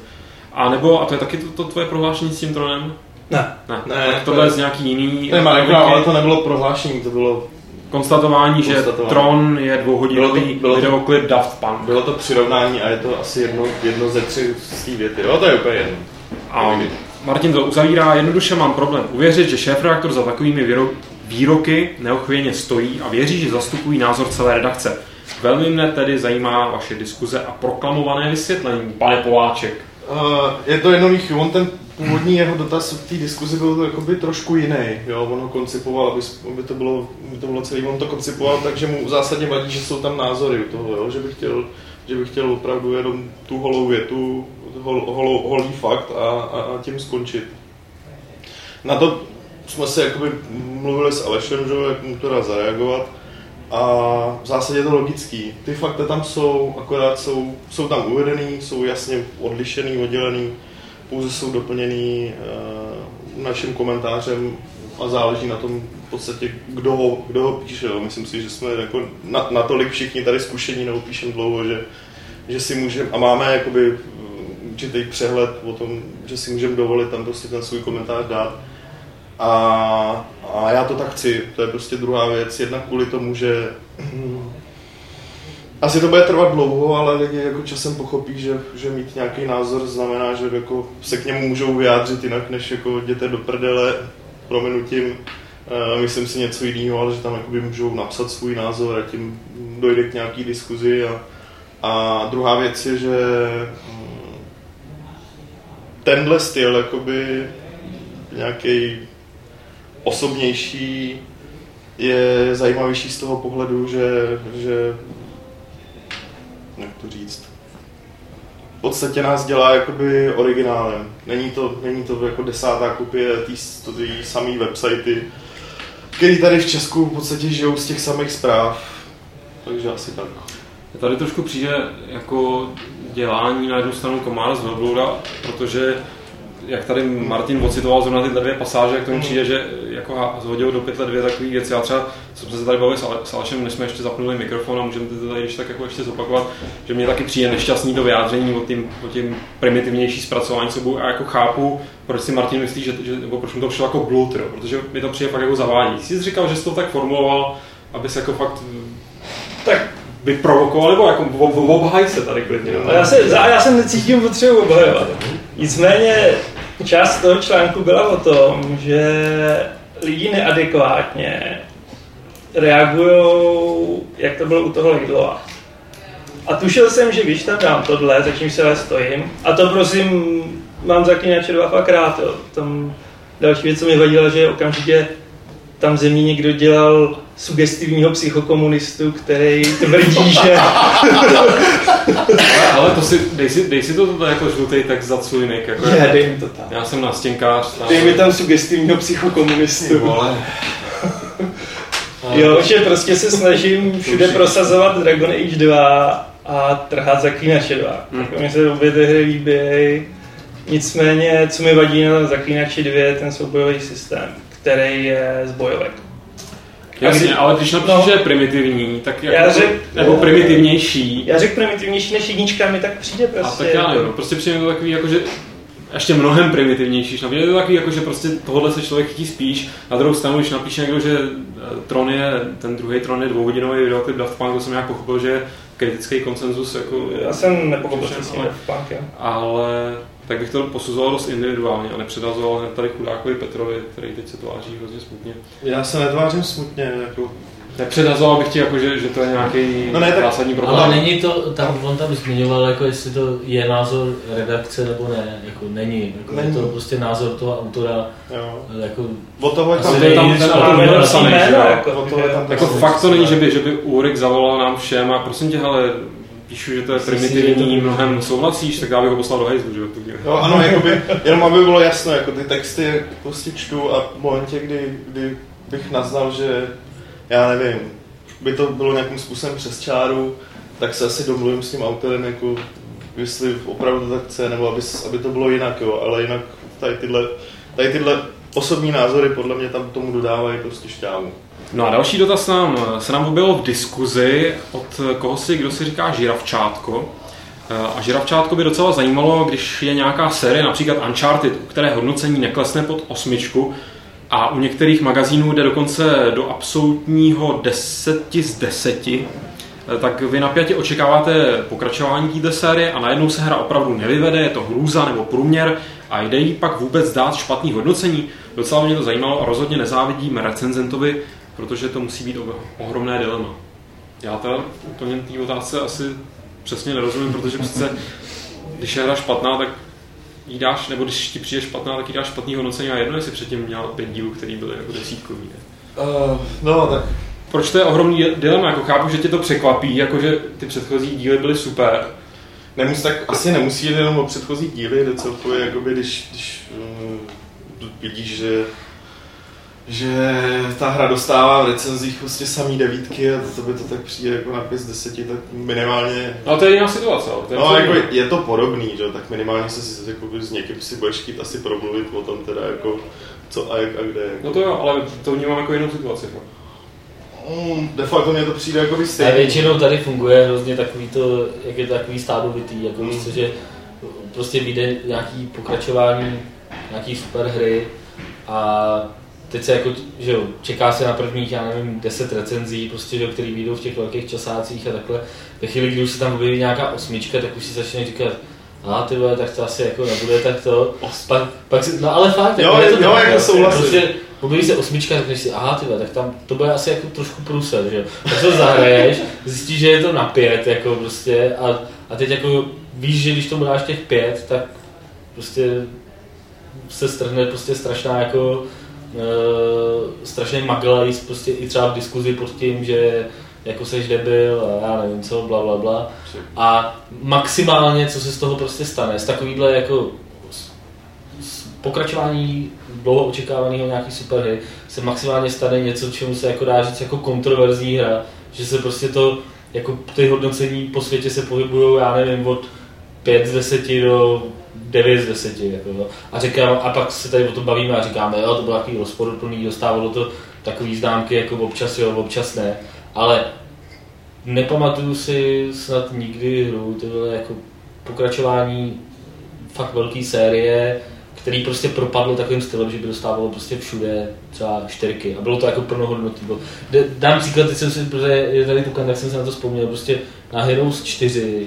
A nebo, a to je taky to, to tvoje prohlášení s tím tronem? Ne, Ne, Ne, tak to tohle je- je z nějaký jiný Marek, novinky. ale to nebylo prohlášení, to bylo, konstatování, že Konstatování. Tron je dvouhodinový Bylo to- bylo to- videoklip Daft Punk. bylo to přirovnání a je to asi jedno, jedno ze tří z té věty. Jo, to je úplně jedno. A Martin to uzavírá, jednoduše mám problém uvěřit, že šéf-redaktor za takovými výro- výroky neochvějně stojí a věří, že zastupují názor celé redakce. Velmi mne tedy zajímá vaše diskuze a proklamované vysvětlení, pane Poláček. Uh, je to jednoduchý, on ten původní jeho dotaz v té diskuzi byl jakoby trošku jiný, jo, on ho koncipoval, aby, aby, to bylo, aby to bylo celý, on to koncipoval tak, že mu zásadně vadí, že jsou tam názory u toho, jo, že by chtěl, že by chtěl opravdu jenom tu holou větu, hol, holou, holý fakt a, a, a tím skončit. Na to jsme se jakoby mluvili s Alešem, že, jak mu to dá zareagovat. A v zásadě je to logický. Ty fakta tam jsou, akorát jsou, jsou tam uvedený, jsou jasně odlišený, oddělený, pouze jsou doplněný uh, naším komentářem a záleží na tom v podstatě, kdo ho, kdo ho píše. Jo. Myslím si, že jsme jako na, natolik všichni tady zkušení nebo píšem dlouho, že, že si můžeme, a máme jakoby mm, určitý přehled o tom, že si můžeme dovolit tam prostě ten svůj komentář dát. A, a já to tak chci, to je prostě druhá věc. Jednak kvůli tomu, že asi to bude trvat dlouho, ale lidi jako časem pochopí, že, že mít nějaký názor znamená, že jako se k němu můžou vyjádřit jinak, než jako jděte do prdele prominutím, uh, myslím si něco jiného, ale že tam jakoby můžou napsat svůj názor a tím dojde k nějaký diskuzi. A, a druhá věc je, že mm, tenhle styl jakoby nějaký osobnější je zajímavější z toho pohledu, že, že jak to říct, v podstatě nás dělá jakoby originálem. Není to, není to jako desátá kopie té samé websitey, který tady v Česku v podstatě žijou z těch samých zpráv. Takže asi tak. Tady trošku přijde jako dělání na jednu stranu komára z velblouda, protože jak tady Martin ocitoval zrovna tyhle dvě pasáže, jak to mi přijde, že jako zhodil do pytle dvě takové věci. Já třeba jsem se tady bavil s, Ale, s Alešem, než jsme ještě zapnuli mikrofon a můžeme to tady ještě tak jako ještě zopakovat, že mě taky přijde nešťastný to vyjádření o tím, o tím primitivnější zpracování sobu a jako chápu, proč si Martin myslí, že, že nebo proč mu to přišlo jako blut, jo, protože mi to přijde fakt jako zavádí. Jsi říkal, že jsi to tak formuloval, aby se jako fakt Tak vyprovokoval, nebo jako obhaj se tady klidně. No, já, se, já jsem necítím potřebu obhajovat. Nicméně část toho článku byla o tom, že lidi neadekvátně reagují, jak to bylo u toho Lidlova. A tušil jsem, že když tam dám tohle, za čím se ale stojím, a to prosím, mám zaklínače dva fakt rád, jo. Tam další věc, co mi vadila, že okamžitě tam zemí někdo dělal sugestivního psychokomunistu, který tvrdí, že... ale, ale to si, dej si, dej si to tady jako žlutý tak za svůj nick. Jako ne, dej mi to tam. Já jsem nastěnkář. Tam, dej mi tam sugestivního psychokomunistu. Vole. jo, že prostě se snažím všude prosazovat Dragon Age 2 a trhat Zaklínače 2. Hmm. Mně se obě ty hry líbí. Nicméně, co mi vadí na Zaklínači 2, je ten soubojový systém, který je z bojovek. Jasně, ale když napíšeš, no, že je primitivní, tak jako, já řek, nebo primitivnější. Já řekl primitivnější než jednička, mi tak přijde prostě. A tak já nevím, no, prostě přijde to takový, jako že ještě mnohem primitivnější. No, je to takový, jako, že prostě tohle se člověk chytí spíš. Na druhou stranu, když napíše někdo, že eh, Tron je, ten druhý Tron je dvouhodinový videoklip Daft Punk, to jsem nějak pochopil, že je kritický konsenzus. Jako, já jsem nepochopil, že ale, Daft Punk, ale tak bych to posuzoval dost individuálně a nepředazoval hned tady chudákovi Petrovi, který teď se tváří hrozně smutně. Já se netvářím smutně, jako Nepředhazoval bych ti, jako, že, že to je nějaký no ne, tak, zásadní problém. Ale není to, tam, on tam zmiňoval, jako jestli to je názor redakce nebo ne, jako není. Jako není. Je to prostě názor toho autora. Jo. Jako, o toho je tam, tam, tam ten autor nebyl psaný, jako, jako fakt to není, že by, že by Ulrik zavolal nám všem a prosím tě, hele, píšu, že to je primitivní, mnohem souhlasíš, tak já bych ho poslal do hejzlu, že Jo, ano, jakoby, jenom aby bylo jasno, jako ty texty prostě čtu a v momentě, kdy, kdy bych naznal, že já nevím, by to bylo nějakým způsobem přes čáru, tak se asi domluvím s tím autorem, jako jestli opravdu tak chce, nebo aby, aby to bylo jinak, jo, ale jinak tady tyhle, tady tyhle osobní názory podle mě tam tomu dodávají prostě šťávu. No a další dotaz nám, se nám objevilo v diskuzi od koho si, kdo si říká Žiravčátko. A Žiravčátko by docela zajímalo, když je nějaká série, například Uncharted, u které hodnocení neklesne pod osmičku, a u některých magazínů jde dokonce do absolutního deseti z deseti, tak vy napjatě očekáváte pokračování této série a najednou se hra opravdu nevyvede, je to hrůza nebo průměr a jde jí pak vůbec dát špatný hodnocení. Docela mě to zajímalo a rozhodně nezávidím recenzentovi, protože to musí být ohromné dilema. Já teda úplně té otázce asi přesně nerozumím, protože přece když je hra špatná, tak jí dáš, nebo když ti přijde špatná, tak jí dáš špatný hodnocení a jedno, jestli předtím měl pět dílů, který byly jako desítkový. Uh, no, tak proč to je ohromný dilema? Jako chápu, že tě to překvapí, jako že ty předchozí díly byly super. Nemusí, tak asi nemusí jít jenom o předchozí díly, jde celkově, jakoby, když, když uh, vidíš, že že ta hra dostává v recenzích prostě samý devítky a to by to tak přijde jako na 5 z 10, tak minimálně... No to je jiná situace, ale to je No jako je to podobný, že tak minimálně se si, jako, s někým si budeš chtít asi promluvit o tom teda jako co a jak a kde. Jako. No to jo, ale to vnímám jako jinou situaci. Fakt. Mm, de facto mě to přijde jako stejný. A většinou tady funguje hrozně takový to, jak je to takový stádovitý, jako mm. Víc, že prostě vyjde nějaký pokračování, nějaký super hry a teď se jako, že jo, čeká se na prvních, já nevím, 10 recenzí, prostě, že, který vyjdou v těch velkých časácích a takhle. Ve chvíli, kdy už se tam objeví nějaká osmička, tak už si začne říkat, a ty vole, tak to asi jako nebude, tak to. Pak, pak si, no ale fakt, jo, je to jo, jako souhlasím. Prostě, objeví se osmička, tak si, aha, ty tak tam to bude asi jako trošku průser, že Tak to zahraješ, zjistíš, že je to na pět, jako prostě, a, a teď jako víš, že když tomu dáš těch pět, tak prostě se strhne prostě strašná jako uh, strašně maglajs prostě i třeba v diskuzi pod tím, že jako seš debil a já nevím co, bla, bla, bla. A maximálně, co se z toho prostě stane, z takovýhle jako pokračování dlouho očekávaného nějaký superhry se maximálně stane něco, čemu se jako dá říct jako kontroverzní hra, že se prostě to, jako ty hodnocení po světě se pohybují, já nevím, od 5 z 10 do 9 z 10. Jako, no. a, říkám, a pak se tady o tom bavíme a říkáme, jo, to bylo takový rozporuplný, dostávalo to takový známky jako občas jo, občas ne, ale nepamatuju si snad nikdy hru, to bylo jako pokračování fakt velké série, který prostě propadlo takovým stylem, že by dostávalo prostě všude třeba čtyřky a bylo to jako plnohodnotný. Dám příklad, teď jsem si, protože je tady tukan, tak jsem se na to vzpomněl, prostě na Heroes 4,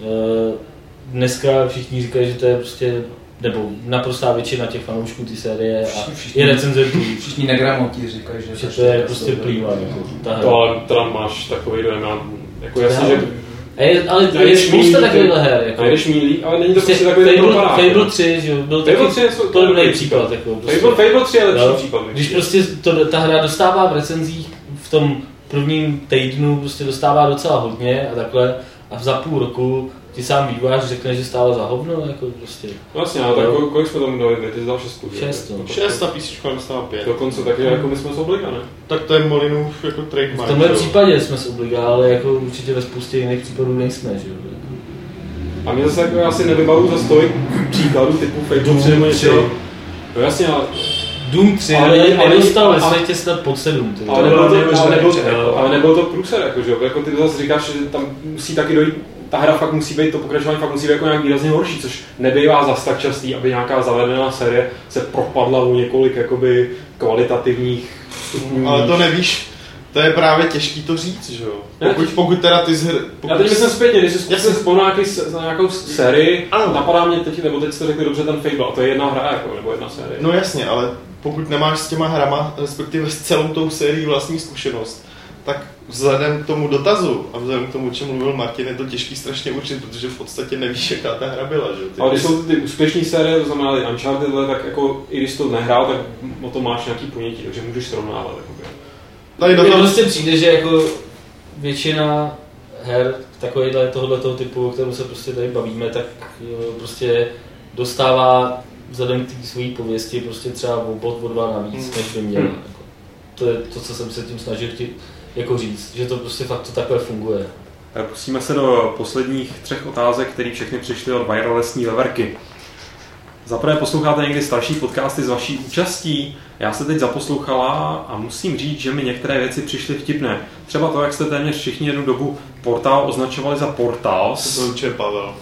eh, dneska všichni říkají, že to je prostě nebo naprostá většina těch fanoušků ty série a Všichni- i recenzentů, Všichni negramoti říkají, že, že to je prostě plýva. Jako, ta hra. To ale teda máš takový dojem, jako jasně, že A je, ale je Najdeš spousta takových her. Jako. najdeš mílí, ale není to Prostě prostě takový ten Fable, propadák. Fable 3, že jo, byl Fable taky 3 je to- podobný příklad. Jako, prostě. Fable, Fable 3 je lepší Jo. případ. Když určitě. prostě to, ta hra dostává v recenzích v tom prvním týdnu, prostě dostává docela hodně a takhle, a za půl roku ti sám vývojář řekne, že stála za hovno, jako prostě Vlastně, ale tak kol- kolik jsme tomu dali? Ty jsi dal šestku, šest, no. 6 a písnička dostává 5. Dokonce, takže jako my jsme z obliga, ne? Tak to je Molinův jako V trademark. tomhle že jo. případě jsme s obliga, ale jako určitě ve spoustě jiných případů nejsme, že jo. jako. A mě zase jako, já si nevybavu za stolik příkladů typu 3 nebo něco. No jasně, ale, Doom 3 Ale ale, ale nedostal ve světě snad pod 7. Ty. ale, bylo nebyl to, ale, neuvěřitelné nebyl, přehled. ale nebyl to průser, jako, že jo? Jako ty zase říkáš, že tam musí taky dojít, ta hra fakt musí být, to pokračování fakt musí být jako nějak výrazně horší, což nebývá zas tak častý, aby nějaká zavedená série se propadla u několik jakoby kvalitativních stupňů. Ale to nevíš, to je právě těžký to říct, že jo. Pokud, pokud teda ty z hr... Já Pokud teď myslím zpětně, když si vzpomenout nějaký, na nějakou sérii, Ano. napadá mě teď, nebo teď jste řekli dobře ten Fable, a to je jedna hra, jako, nebo jedna série. No jasně, ale pokud nemáš s těma hrama, respektive s celou tou sérií vlastní zkušenost, tak vzhledem k tomu dotazu a vzhledem k tomu, o čem mluvil Martin, je to těžký strašně určit, protože v podstatě nevíš, jaká ta hra byla, že. Ty Ale když jsou ty úspěšné série, to znamená ty Uncharted, tak jako i když to nehrál, tak o tom máš nějaký ponětí, takže můžeš srovnávat. Jako. Tady do toho, prostě přijde, že jako většina her takovýhle tohoto typu, o kterém se prostě tady bavíme, tak prostě dostává vzhledem k té své pověsti prostě třeba o bod, o dva navíc, Hmm. než by měl. Hmm. Jako. To je to, co jsem se tím snažil ti, jako říct, že to prostě fakt to takhle funguje. Tak Pustíme se do posledních třech otázek, které všechny přišly od wirelessní veverky. Za prvé posloucháte někdy starší podcasty s vaší účastí? Já se teď zaposlouchala a musím říct, že mi některé věci přišly vtipné. Třeba to, jak jste téměř všichni jednu dobu portál označovali za to portals, byl Pavel.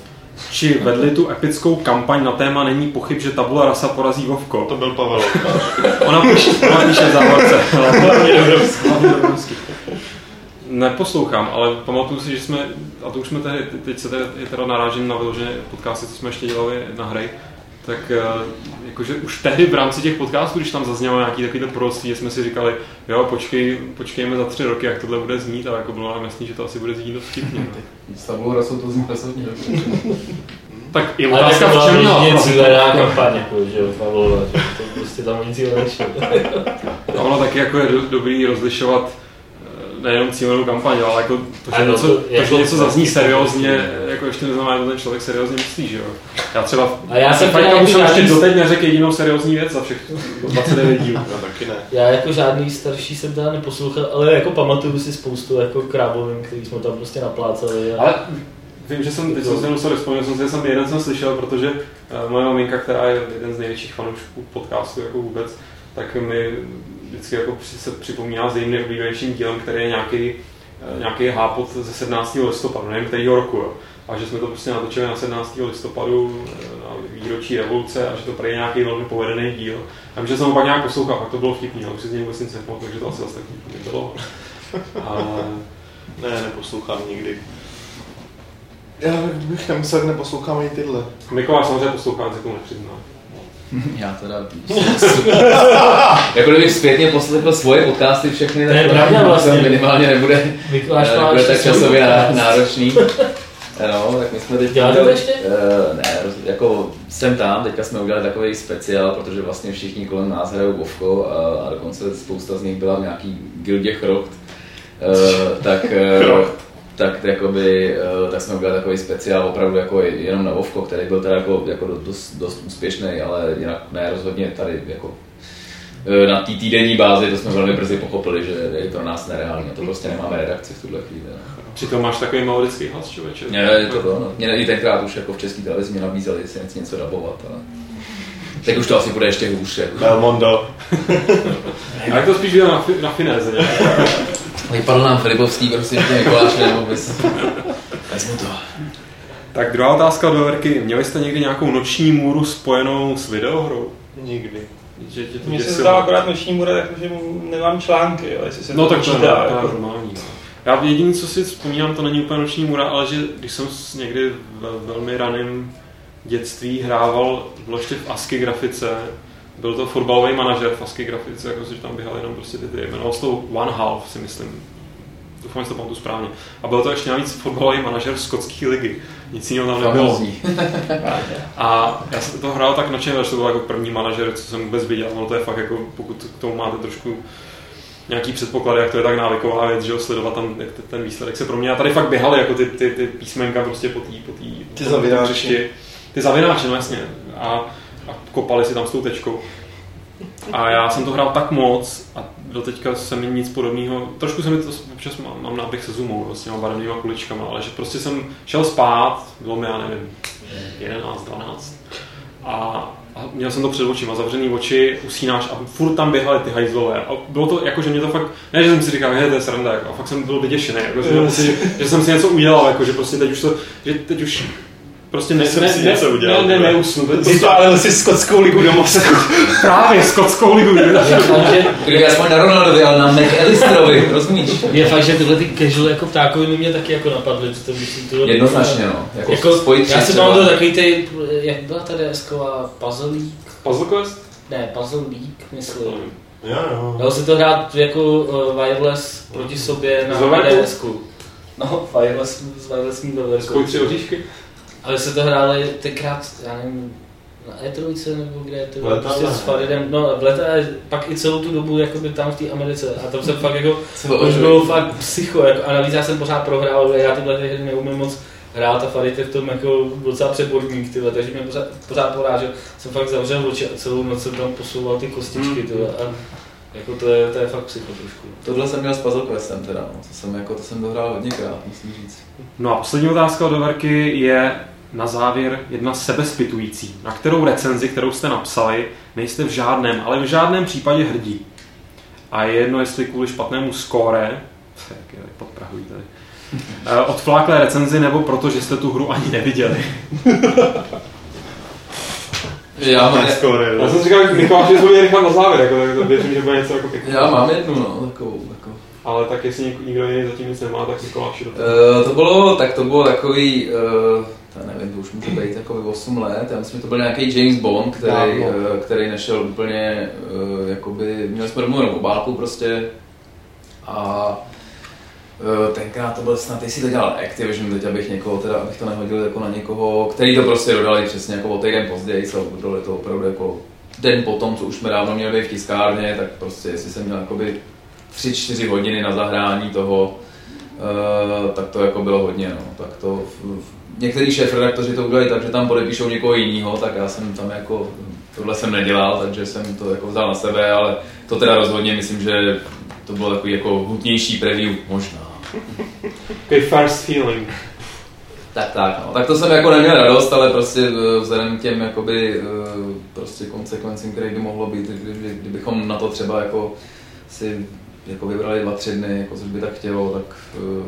Či vedli tu epickou kampaň na téma Není pochyb, že tabula rasa porazí Vovko. To byl Pavel. Ona píše, ona píše v závorce. Neposlouchám, ale pamatuju si, že jsme, a to už jsme tady, teď se tady, je teda narážím na vyložené podcasty, co jsme ještě dělali na hry, tak eh, jakože už tehdy v rámci těch podcastů, když tam zaznělo nějaký takový to proroctví, jsme si říkali, jo, počkej, počkejme za tři roky, jak tohle bude znít, a jako bylo nám jasný, že to asi bude znít dost vtipně. no. Rasou to zní dobře. Tak je Ale otázka, to v čem měla. pravdu. cílená kampaň, jako, že jo, Pavlova, že to prostě tam nic jiného nešlo. A ono taky jako je do, dobrý rozlišovat nejenom cílenou kampaň, ale jako to, že, něco, to- to, jako- že něco zazní seriózně, jako ještě neznamená, že ten člověk seriózně myslí, že jo. Já třeba A já jsem fakt už jako jsem ještě doteď neřekl jedinou seriózní věc za všech 29 dílů. No taky ne. Já jako žádný starší jsem teda neposlouchal, ale jako pamatuju si spoustu jako krábovin, který jsme tam prostě naplácali. A... Ale vím, že jsem, teď jsem si musel vzpomněl, jsem si, že jsem jeden jsem slyšel, protože uh, moje maminka, která je jeden z největších fanoušků podcastu jako vůbec, tak mi vždycky jako při, se připomíná s jejím nejoblíbenějším dílem, který je nějaký, eh, nějaký hápot ze 17. listopadu, nevím kterýho roku, jo. A že jsme to prostě natočili na 17. listopadu eh, na výročí revoluce a že to prý je nějaký velmi povedený díl. A že jsem ho pak nějak poslouchal, pak to bylo vtipný, ale už si z něj vůbec nic nepamatuju, takže to asi zase tak vtipný nebylo. Ale Ne, neposlouchám nikdy. Já bych nemusel, neposlouchám ani tyhle. Mikoláš samozřejmě poslouchá, se tomu nepřizná. Já teda... jako kdybych zpětně poslechl svoje podcasty všechny, To je tak pravda vlastně. to minimálně nebude, Mikuláš eh, tak časově náročný. No, tak my jsme teď... Děláte to ještě? Uh, ne, jako jsem tam, teďka jsme udělali takový speciál, protože vlastně všichni kolem nás hrajou Vovko a, a dokonce spousta z nich byla v nějaký gildě Chrocht. Uh, tak, uh, tak, jakoby, uh, tak jsme udělali takový speciál opravdu jako jenom na Vovko, který byl teda jako, jako dost, dost úspěšný, ale jinak ne rozhodně tady jako eh, na té týdenní bázi, to jsme velmi brzy pochopili, že je pro nás nereálně. To prostě nemáme redakci v tuhle chvíli. No. Přitom máš takový melodický hlas, člověče. Ne, je to to, no. Mě i tenkrát už jako v české televizi mě nabízeli, jestli nechci něco dabovat, ale teď už to asi bude ještě hůř. Jako. Belmondo. A jak to spíš na, fi- na finéze? Vypadl nám Filipovský, prostě Mikuláš nebo bys. Vezmu to. Tak druhá otázka od Veverky. Měli jste někdy nějakou noční můru spojenou s videohrou? Nikdy. Že tě to Mně se zdá akorát noční můra, takže nemám články, jo, jestli se No to tak to je, počítá, to je jako. normální. no. Já jediný, co si vzpomínám, to není úplně noční můra, ale že když jsem někdy v velmi raném dětství hrával, bylo ještě v ASCII grafice, byl to fotbalový manažer v ASCII grafice, jako že tam běhal jenom prostě ty ty, jmenoval se to One Half, si myslím. Doufám, že to pamatuju správně. A byl to ještě navíc fotbalový manažer skotské ligy. Nic jiného tam nebylo. A já jsem to hrál tak nadšeně, že to byl jako první manažer, co jsem vůbec viděl. Ono to je fakt jako, pokud k tomu máte trošku nějaký předpoklady, jak to je tak návyková věc, že jo, sledovat tam jak te- ten výsledek se promění. A tady fakt běhaly jako ty, ty, ty písmenka prostě po té po tý, Ty po zavináči. Ty zavináči, no jasně. A kopali si tam s tou tečkou. A já jsem to hrál tak moc a do teďka se mi nic podobného, trošku se mi to občas mám, mám náběh se zoomou, jo, s těma barevnýma kuličkama, ale že prostě jsem šel spát, bylo mi, já nevím, 11, 12 a, a měl jsem to před očima, zavřený oči, usínáš a furt tam běhaly ty hajzlové. A bylo to jako, že mě to fakt, ne, že jsem si říkal, že to je sranda, jako, a fakt jsem byl vyděšený, jako, že, že, že, jsem si něco udělal, jako, že prostě teď už to, že teď už prostě ne, Jsem ne, si ne, něco udělal, ne, ne, ty. neusnu. To, to, Vypálil si skotskou ligu do mozku. právě skotskou ligu. Kdyby aspoň na Ronaldovi, ale na McAllisterovi, rozumíš? je fakt, že tyhle ty casual jako ptákoviny mě taky jako napadly. To myslím, tohle Jednoznačně, no. Jako, Jako, spojit já si třeba. pamatuju takový ty, jak byla ta desková Puzzle League? Puzzle Quest? Ne, Puzzle League, myslím. Jo, jo. Dalo si to hrát jako uh, wireless proti sobě na? DSku. No, wireless s wirelessní veverkou. Spoj tři oříšky? Ale se to hráli tenkrát, já nevím, na E3 nebo kde, to? Bylo prostě s? Faridem, no v letadle, pak i celou tu dobu jakoby tam v té Americe. A tam jsem fakt jako, už bylo fakt psycho, jako, a navíc já jsem pořád prohrál, já tyhle hry neumím moc hrát a Farid je v tom jako docela přeborník, tyhle, takže mě pořád, pořád porážel, jsem fakt zavřel oči a celou noc jsem tam posouval ty kostičky, tyhle, a jako to je, to je fakt psycho trošku. Tohle jsem měl s Puzzle Questem teda, no. to jsem, jako, to jsem dohrál hodněkrát, musím říct. No a poslední otázka od Doverky je na závěr jedna sebespitující. Na kterou recenzi, kterou jste napsali, nejste v žádném, ale v žádném případě hrdí. A je jedno, jestli kvůli špatnému skóre, jak je podprahují tady, eh, odfláklé recenzi, nebo proto, že jste tu hru ani neviděli. Já mám, Skóre, jo. Já jsem říkal, že Mikuláš je zvolí rychle na závěr, jako, tak to věřím, že bude něco jako pěkné. já mám jednu, no, takovou, jako. Ale tak jestli něk- nikdo jiný zatím nic nemá, tak toho. Uh, to bylo, tak to bylo takový, uh, to nevím, to už může být jako 8 let, já myslím, že to byl nějaký James Bond, který, uh, který nešel úplně, uh, jakoby, měli jsme domluvenou obálku prostě a tenkrát to byl snad, jestli to dělal Activision, teď abych někoho, teda abych to nehodil jako na někoho, který to prostě dodali přesně jako o týden později, co dodali to opravdu jako den potom, co už jsme dávno měli být v tiskárně, tak prostě jestli jsem měl jakoby 3-4 hodiny na zahrání toho, Uh, tak to jako bylo hodně, no. Tak to, některý šéf redaktoři to udělají tak, že tam podepíšou někoho jiného, tak já jsem tam jako, tohle jsem nedělal, takže jsem to jako vzal na sebe, ale to teda rozhodně myslím, že to bylo takový jako hutnější preview, možná. Okay, first feeling. Tak, tak, no. Tak to jsem jako neměl radost, ale prostě eh, vzhledem k těm jakoby, eh, prostě konsekvencím, které by mohlo být, kdyby, kdybychom na to třeba jako si jako vybrali dva, tři dny, jako což by tak chtělo, tak, eh,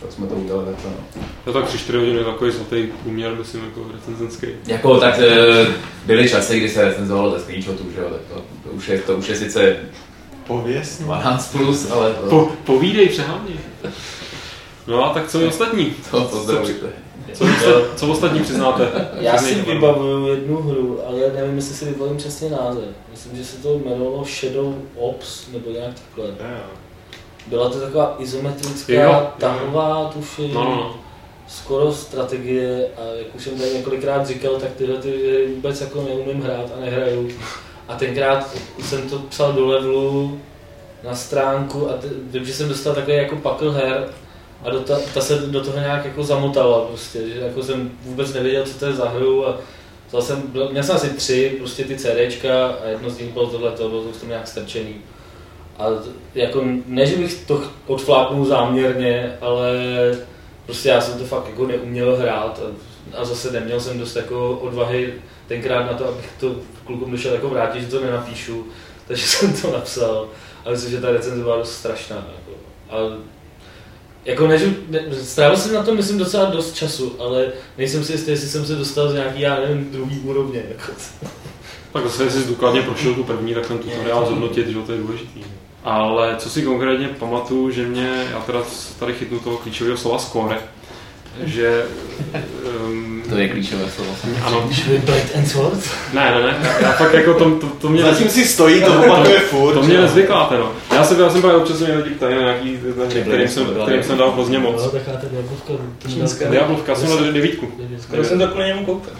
tak jsme to udělali takhle, no. To tak 3-4 hodiny je takový zlatý průměr, myslím, jako recenzenský. Jako tak eh, byly časy, kdy se recenzovalo ze screenshotů, že jo, tak to, to, už je, to už je sice Pověst. 12 plus, ale to, Po, povídej, přehádni. No a tak co je ostatní? to, to zdravíte. Co, co, co ostatní přiznáte? Já si vybavuju jednu hru, ale nevím, jestli si vybavím přesně název. Myslím, že se to jmenovalo Shadow Ops, nebo nějak takhle. Jo. Byla to taková izometrická, Jo, tahová, tuším, No, no, no. skoro strategie a jak už jsem tady několikrát říkal, tak tyhle ty hry vůbec jako neumím hrát a nehraju. A tenkrát jsem to psal do levelu na stránku a t- vím, že jsem dostal takový jako pakl her a do ta, ta se do toho nějak jako zamotala prostě, že jako jsem vůbec nevěděl, co to je za hru a jsem, měl jsem asi tři, prostě ty CDčka a jedno z nich bylo tohle, to bylo to nějak strčený. A jako, ne, že bych to odflápnul záměrně, ale prostě já jsem to fakt jako neuměl hrát a, a zase neměl jsem dost jako odvahy tenkrát na to, abych to klukům došel jako vrátit, že to nenapíšu, takže jsem to napsal a myslím, že ta recenze byla dost strašná. Jako. A jako než, ne, strávil jsem na to, myslím, docela dost času, ale nejsem si jistý, jestli jsem se dostal z nějaký, já nevím, druhý úrovně. Jako. Tak zase, jestli jsi důkladně prošel tu první, tak ten tutoriál zhodnotit, že to je důležitý. Ale co si konkrétně pamatuju, že mě, já teda tady chytnu toho klíčového slova score, že... Um, To je klíčové slovo. ano, Blade and Sword? ne, ne, ne, já, já fakt jako to, to, to mě... Zatím si stojí, to opakuje furt. To mě nezvykláte, no. Já jsem, já jsem právě občas mě lidi ptají na nějaký kterým jsem, kterým jsem dal hrozně moc. No, taková ta Diablovka. Čínská. Diablovka, já jsem dal devítku. Skoro jsem to kvůli němu koupil.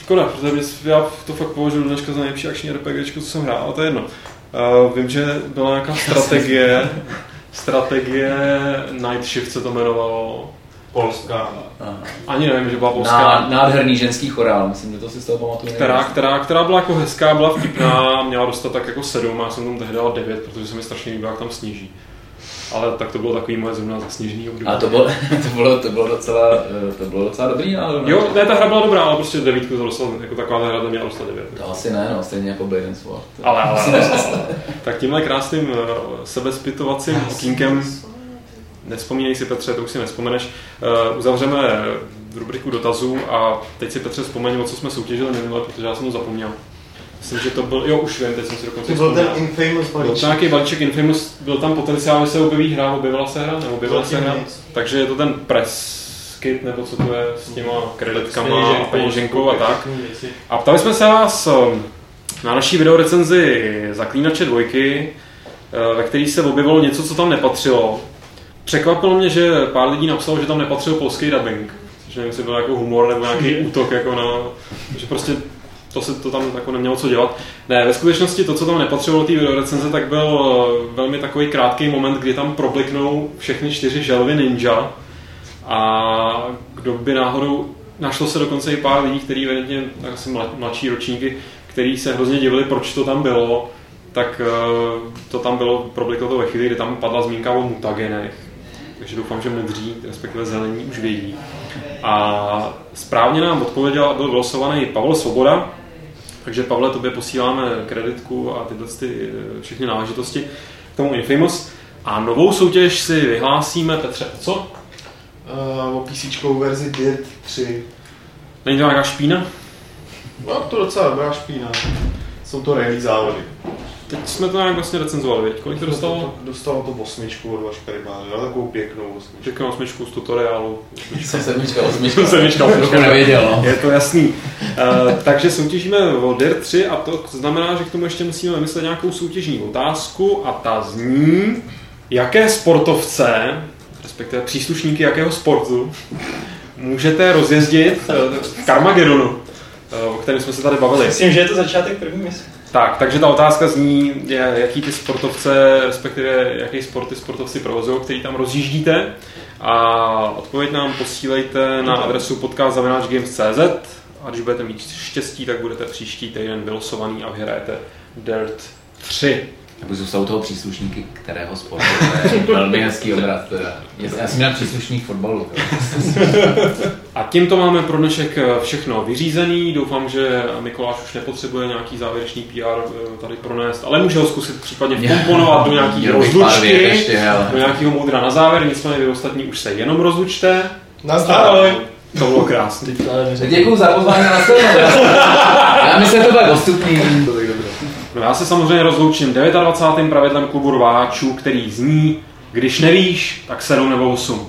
Škoda, protože bys- já to fakt považuji dneška za nejlepší akční RPG, co jsem hrál, ale to je jedno. Uh, vím, že byla nějaká strategie, strategie Night Shift se to jmenovalo. Polská. Ani nevím, že byla polská. Ná, nádherný ženský chorál, myslím, že to si z toho pamatuju. která, která, která byla jako hezká, byla vtipná, měla dostat tak jako sedm, a já jsem tomu tehdy dal devět, protože se mi strašně líbilo, jak tam sníží. Ale tak to bylo takový moje zrovna zasněžný období. A to bylo, to bylo, to bylo docela, eh, to bylo docela dobrý ne? Jo, ne, ta hra byla dobrá, ale prostě devítku to dostal, jako taková ta hra to měla dostat devět. To asi ne, no, stejně jako Blade and Sword. Ale, ale, ale, tak tímhle krásným eh, sebezpytovacím okýnkem, nevzpomínej si Petře, to už si nespomeneš, eh, uzavřeme rubriku dotazů a teď si Petře vzpomeň, o co jsme soutěžili minule, protože já jsem to zapomněl. Myslím, že to byl, jo už vím, teď jsem si dokonce To byl ten infamous Byl to balíček. nějaký balíček Infamous, byl tam potenciál, že se objeví hra, objevila se hra, nebo objevila se hra, Nic. takže je to ten press kit, nebo co to je s těma kreditkama a Peněženkou, a tak. A ptali jsme se vás um, na naší videorecenzi Zaklínače dvojky, eh, ve který se objevilo něco, co tam nepatřilo. Překvapilo mě, že pár lidí napsalo, že tam nepatřil polský dubbing. Což nevím, jestli byl jako humor nebo nějaký útok, jako na, že prostě to se to tam jako nemělo co dělat. Ne, ve skutečnosti to, co tam nepatřilo do té videorecenze, tak byl eh, velmi takový krátký moment, kdy tam probliknou všechny čtyři želvy ninja a kdo by náhodou, našlo se dokonce i pár lidí, kteří evidentně asi mla- mladší ročníky, který se hrozně divili, proč to tam bylo, tak eh, to tam bylo, probliklo to ve chvíli, kdy tam padla zmínka o mutagenech. Takže doufám, že modří, respektive zelení, už vědí. A správně nám odpověděl a byl vylosovaný Pavel Svoboda, takže Pavle, tobě posíláme kreditku a tyhle ty, eh, všechny náležitosti k tomu Infamous. A novou soutěž si vyhlásíme, Petře, co? Uh, o PC verzi Dirt 3. Není to nějaká špína? No, to docela dobrá špína. Jsou to rally závody. Teď jsme to nějak vlastně recenzovali, věď? Kolik to dostalo? Dostalo to osmičku od Vaška Rybáře, ale takovou pěknou osmičku. Řeknu osmičku z tutoriálu. Jsem sedmička, osmička. Sedmička, osmička. nevěděl, no. Je to jasný. Uh, takže soutěžíme o DIR 3 a to znamená, že k tomu ještě musíme vymyslet nějakou soutěžní otázku a ta zní, jaké sportovce, respektive příslušníky jakého sportu, můžete rozjezdit eh, v Carmagedonu, eh, o kterém jsme se tady bavili. Myslím, že je to začátek první mise. Tak, takže ta otázka zní, jaký ty sportovce, respektive jaký sport ty sportovci provozují, který tam rozjíždíte. A odpověď nám posílejte na adresu podcast.games.cz a když budete mít štěstí, tak budete příští týden vylosovaný a vyhrajete Dirt 3. Jako jsou toho příslušníky kterého sportu, to je velmi hezký obraz teda. Já jsem měl příslušník fotbalu. A tímto máme pro dnešek eh, všechno vyřízený. Doufám, že Mikoláš už nepotřebuje nějaký závěrečný PR eh, tady pronést, ale může ho zkusit případně vkomponovat do nějaký rozlučky, ještě, do nějakého moudra na závěr, nicméně vy ostatní už se jenom rozlučte. Nazdar! To bylo krásné. Děkuju za pozvání na scénu. Já myslím, že to bude dostupný. No já se samozřejmě rozloučím 29. pravidlem klubu rváčů, který zní, když nevíš, tak 7 nebo 8.